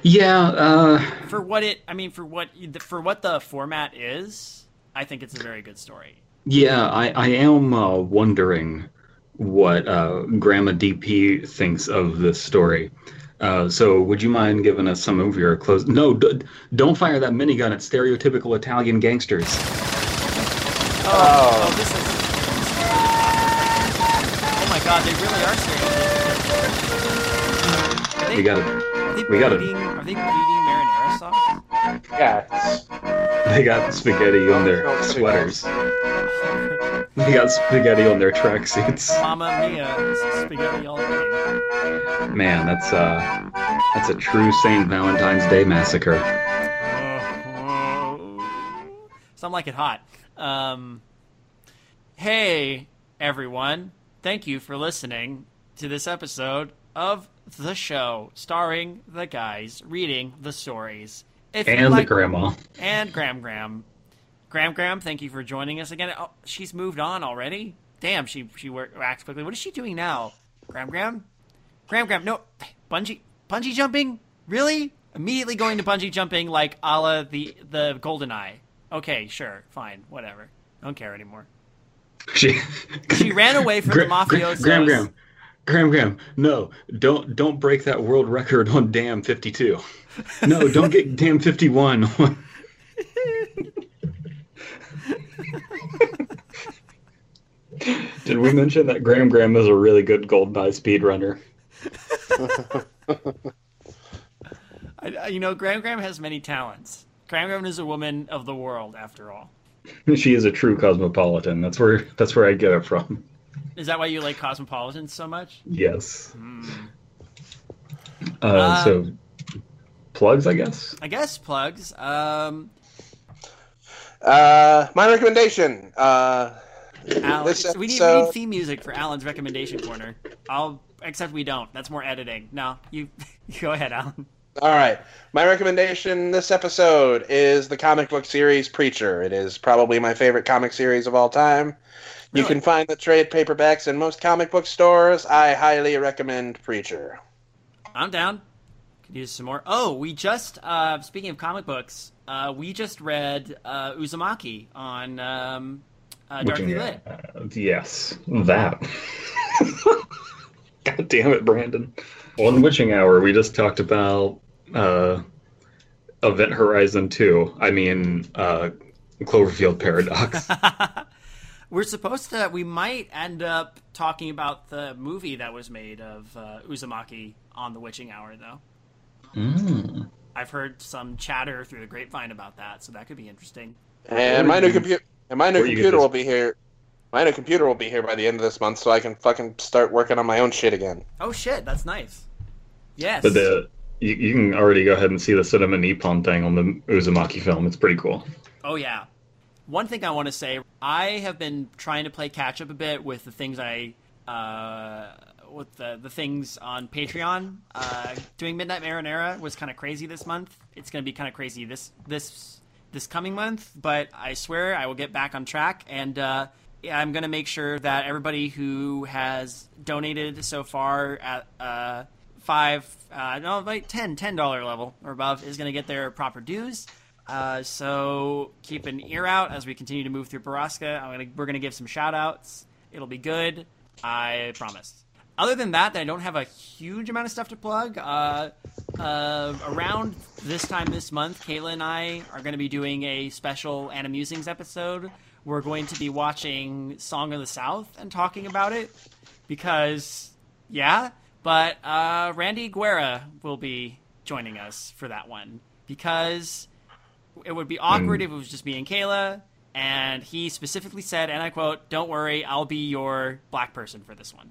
Yeah, uh, For what it, I mean, for what for what the format is, I think it's a very good story. yeah. I I am uh, wondering what uh, Grandma DP thinks of this story. Uh, so, would you mind giving us some of your close? No, d- don't fire that minigun at stereotypical Italian gangsters. Oh, oh, this is. Oh my god, they really are stereotypical. Are they, We gotta, are they we gotta- bleeding, Are they bleeding marinara sauce? Yeah, they got spaghetti on their Oh, sweaters. They got spaghetti on their tracksuits. Mamma mia, spaghetti all day. Man, that's uh, that's a true Saint Valentine's Day massacre. Some like it hot. Um, hey, everyone. Thank you for listening to this episode of the show starring the guys reading the stories. If And the grandma. and Gram-Gram. Graham Graham, thank you for joining us again. Oh, she's moved on already. Damn, she she acts quickly. What is she doing now? Gram-Gram, Graham Graham. No, bungee bungee jumping. Really? Immediately going to bungee jumping like a la the the GoldenEye. Okay, sure, fine, whatever. Don't care anymore. She She ran away from Gra- the mafiosos. Gram-Gram. Graham Graham. No, don't don't break that world record on Dam 52. No, don't get Dam 51. Did we mention that Gram-Gram is a really good GoldenEye speedrunner? I, I- you know, Gram-Gram has many talents. Gram-Gram is a woman of the world, after all. She is a true cosmopolitan. That's where that's where I get it from. Is that why you like cosmopolitans so much? Yes. Hmm. Uh, Uh, so plugs, I guess. I guess plugs. Um, Uh, my recommendation. Uh, Alan, this so we need, we need theme music for Alan's recommendation corner. I'll except we don't. That's more editing. No, you, you go ahead, Alan. All right. My recommendation this episode is the comic book series Preacher. It is probably my favorite comic series of all time. You can find the trade paperbacks in most comic book stores. I highly recommend Preacher. I'm down. Could use some more. Oh, we just uh, speaking of comic books, uh, we just read uh, Uzumaki on um, uh, Darkly Lit. uh, yes, that. God damn it, Brandon. Well, in Witching Hour, we just talked about uh, Event Horizon 2. I mean, uh, Cloverfield Paradox. We're supposed to. We might end up talking about the movie that was made of uh, Uzumaki on the Witching Hour, though. Mm. I've heard some chatter through the grapevine about that, so that could be interesting. And my new you- computer and my new or you could computer will be here. My new computer will be here by the end of this month, so I can fucking start working on my own shit again. Oh shit, that's nice. Yes. But the you, you can already go ahead and see the cinema Nippon thing on the Uzumaki film. It's pretty cool. Oh yeah. One thing I want to say, I have been trying to play catch up a bit with the things I uh with the the things on Patreon. Uh doing Midnight Marinara was kind of crazy this month. It's going to be kind of crazy this this this coming month, but I swear I will get back on track and uh I'm going to make sure that everybody who has donated so far at uh five, uh, no, like 10, $10 level or above is going to get their proper dues. Uh, so keep an ear out as we continue to move through Borrasca. I'm gonna, we're going to give some shout outs. It'll be good. I promise. Other than that, I don't have a huge amount of stuff to plug. Uh, uh, around this time this month, Kayla and I are going to be doing a special Animusings episode. We're going to be watching Song of the South and talking about it because, yeah. But uh, Randy Guerra will be joining us for that one because it would be awkward Mm. if it was just me and Kayla. And he specifically said, and I quote, "Don't worry, I'll be your black person for this one."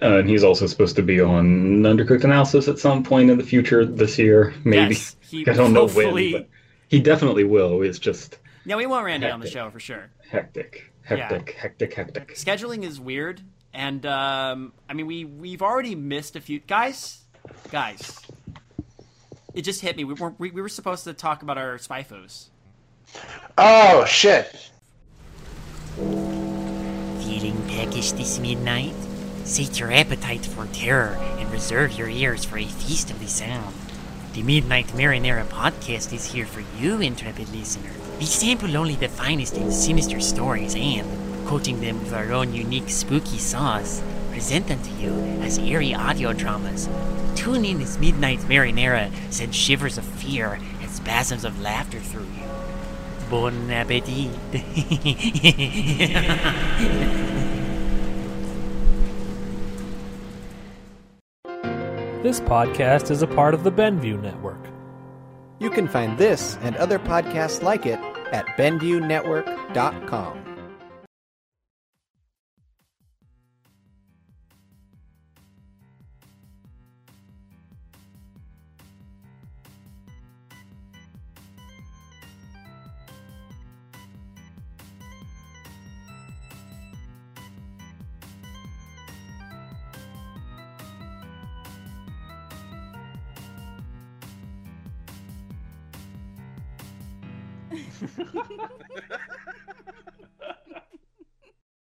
Uh, and he's also supposed to be on Undercooked Analysis at some point in the future this year, maybe. Yes, he I don't know when, but he definitely will. It's just Yeah, we want Randy on the show for sure. hectic, hectic, hectic, hectic. Scheduling is weird, and um, I mean, we we've already missed a few guys. Guys, it just hit me. We were we, we were supposed to talk about our spyfos. Oh shit! Feeling peckish this midnight? Sate your appetite for terror and reserve your ears for a feast of the sound. The Midnight Marinara podcast is here for you, intrepid listener. We sample only the finest and sinister stories and, coating them with our own unique spooky sauce, present them to you as eerie audio dramas. Tune in as Midnight Marinara sends shivers of fear and spasms of laughter through you. Bon appetit! This podcast is a part of the Benview Network. You can find this and other podcasts like it at BenviewNetwork.com.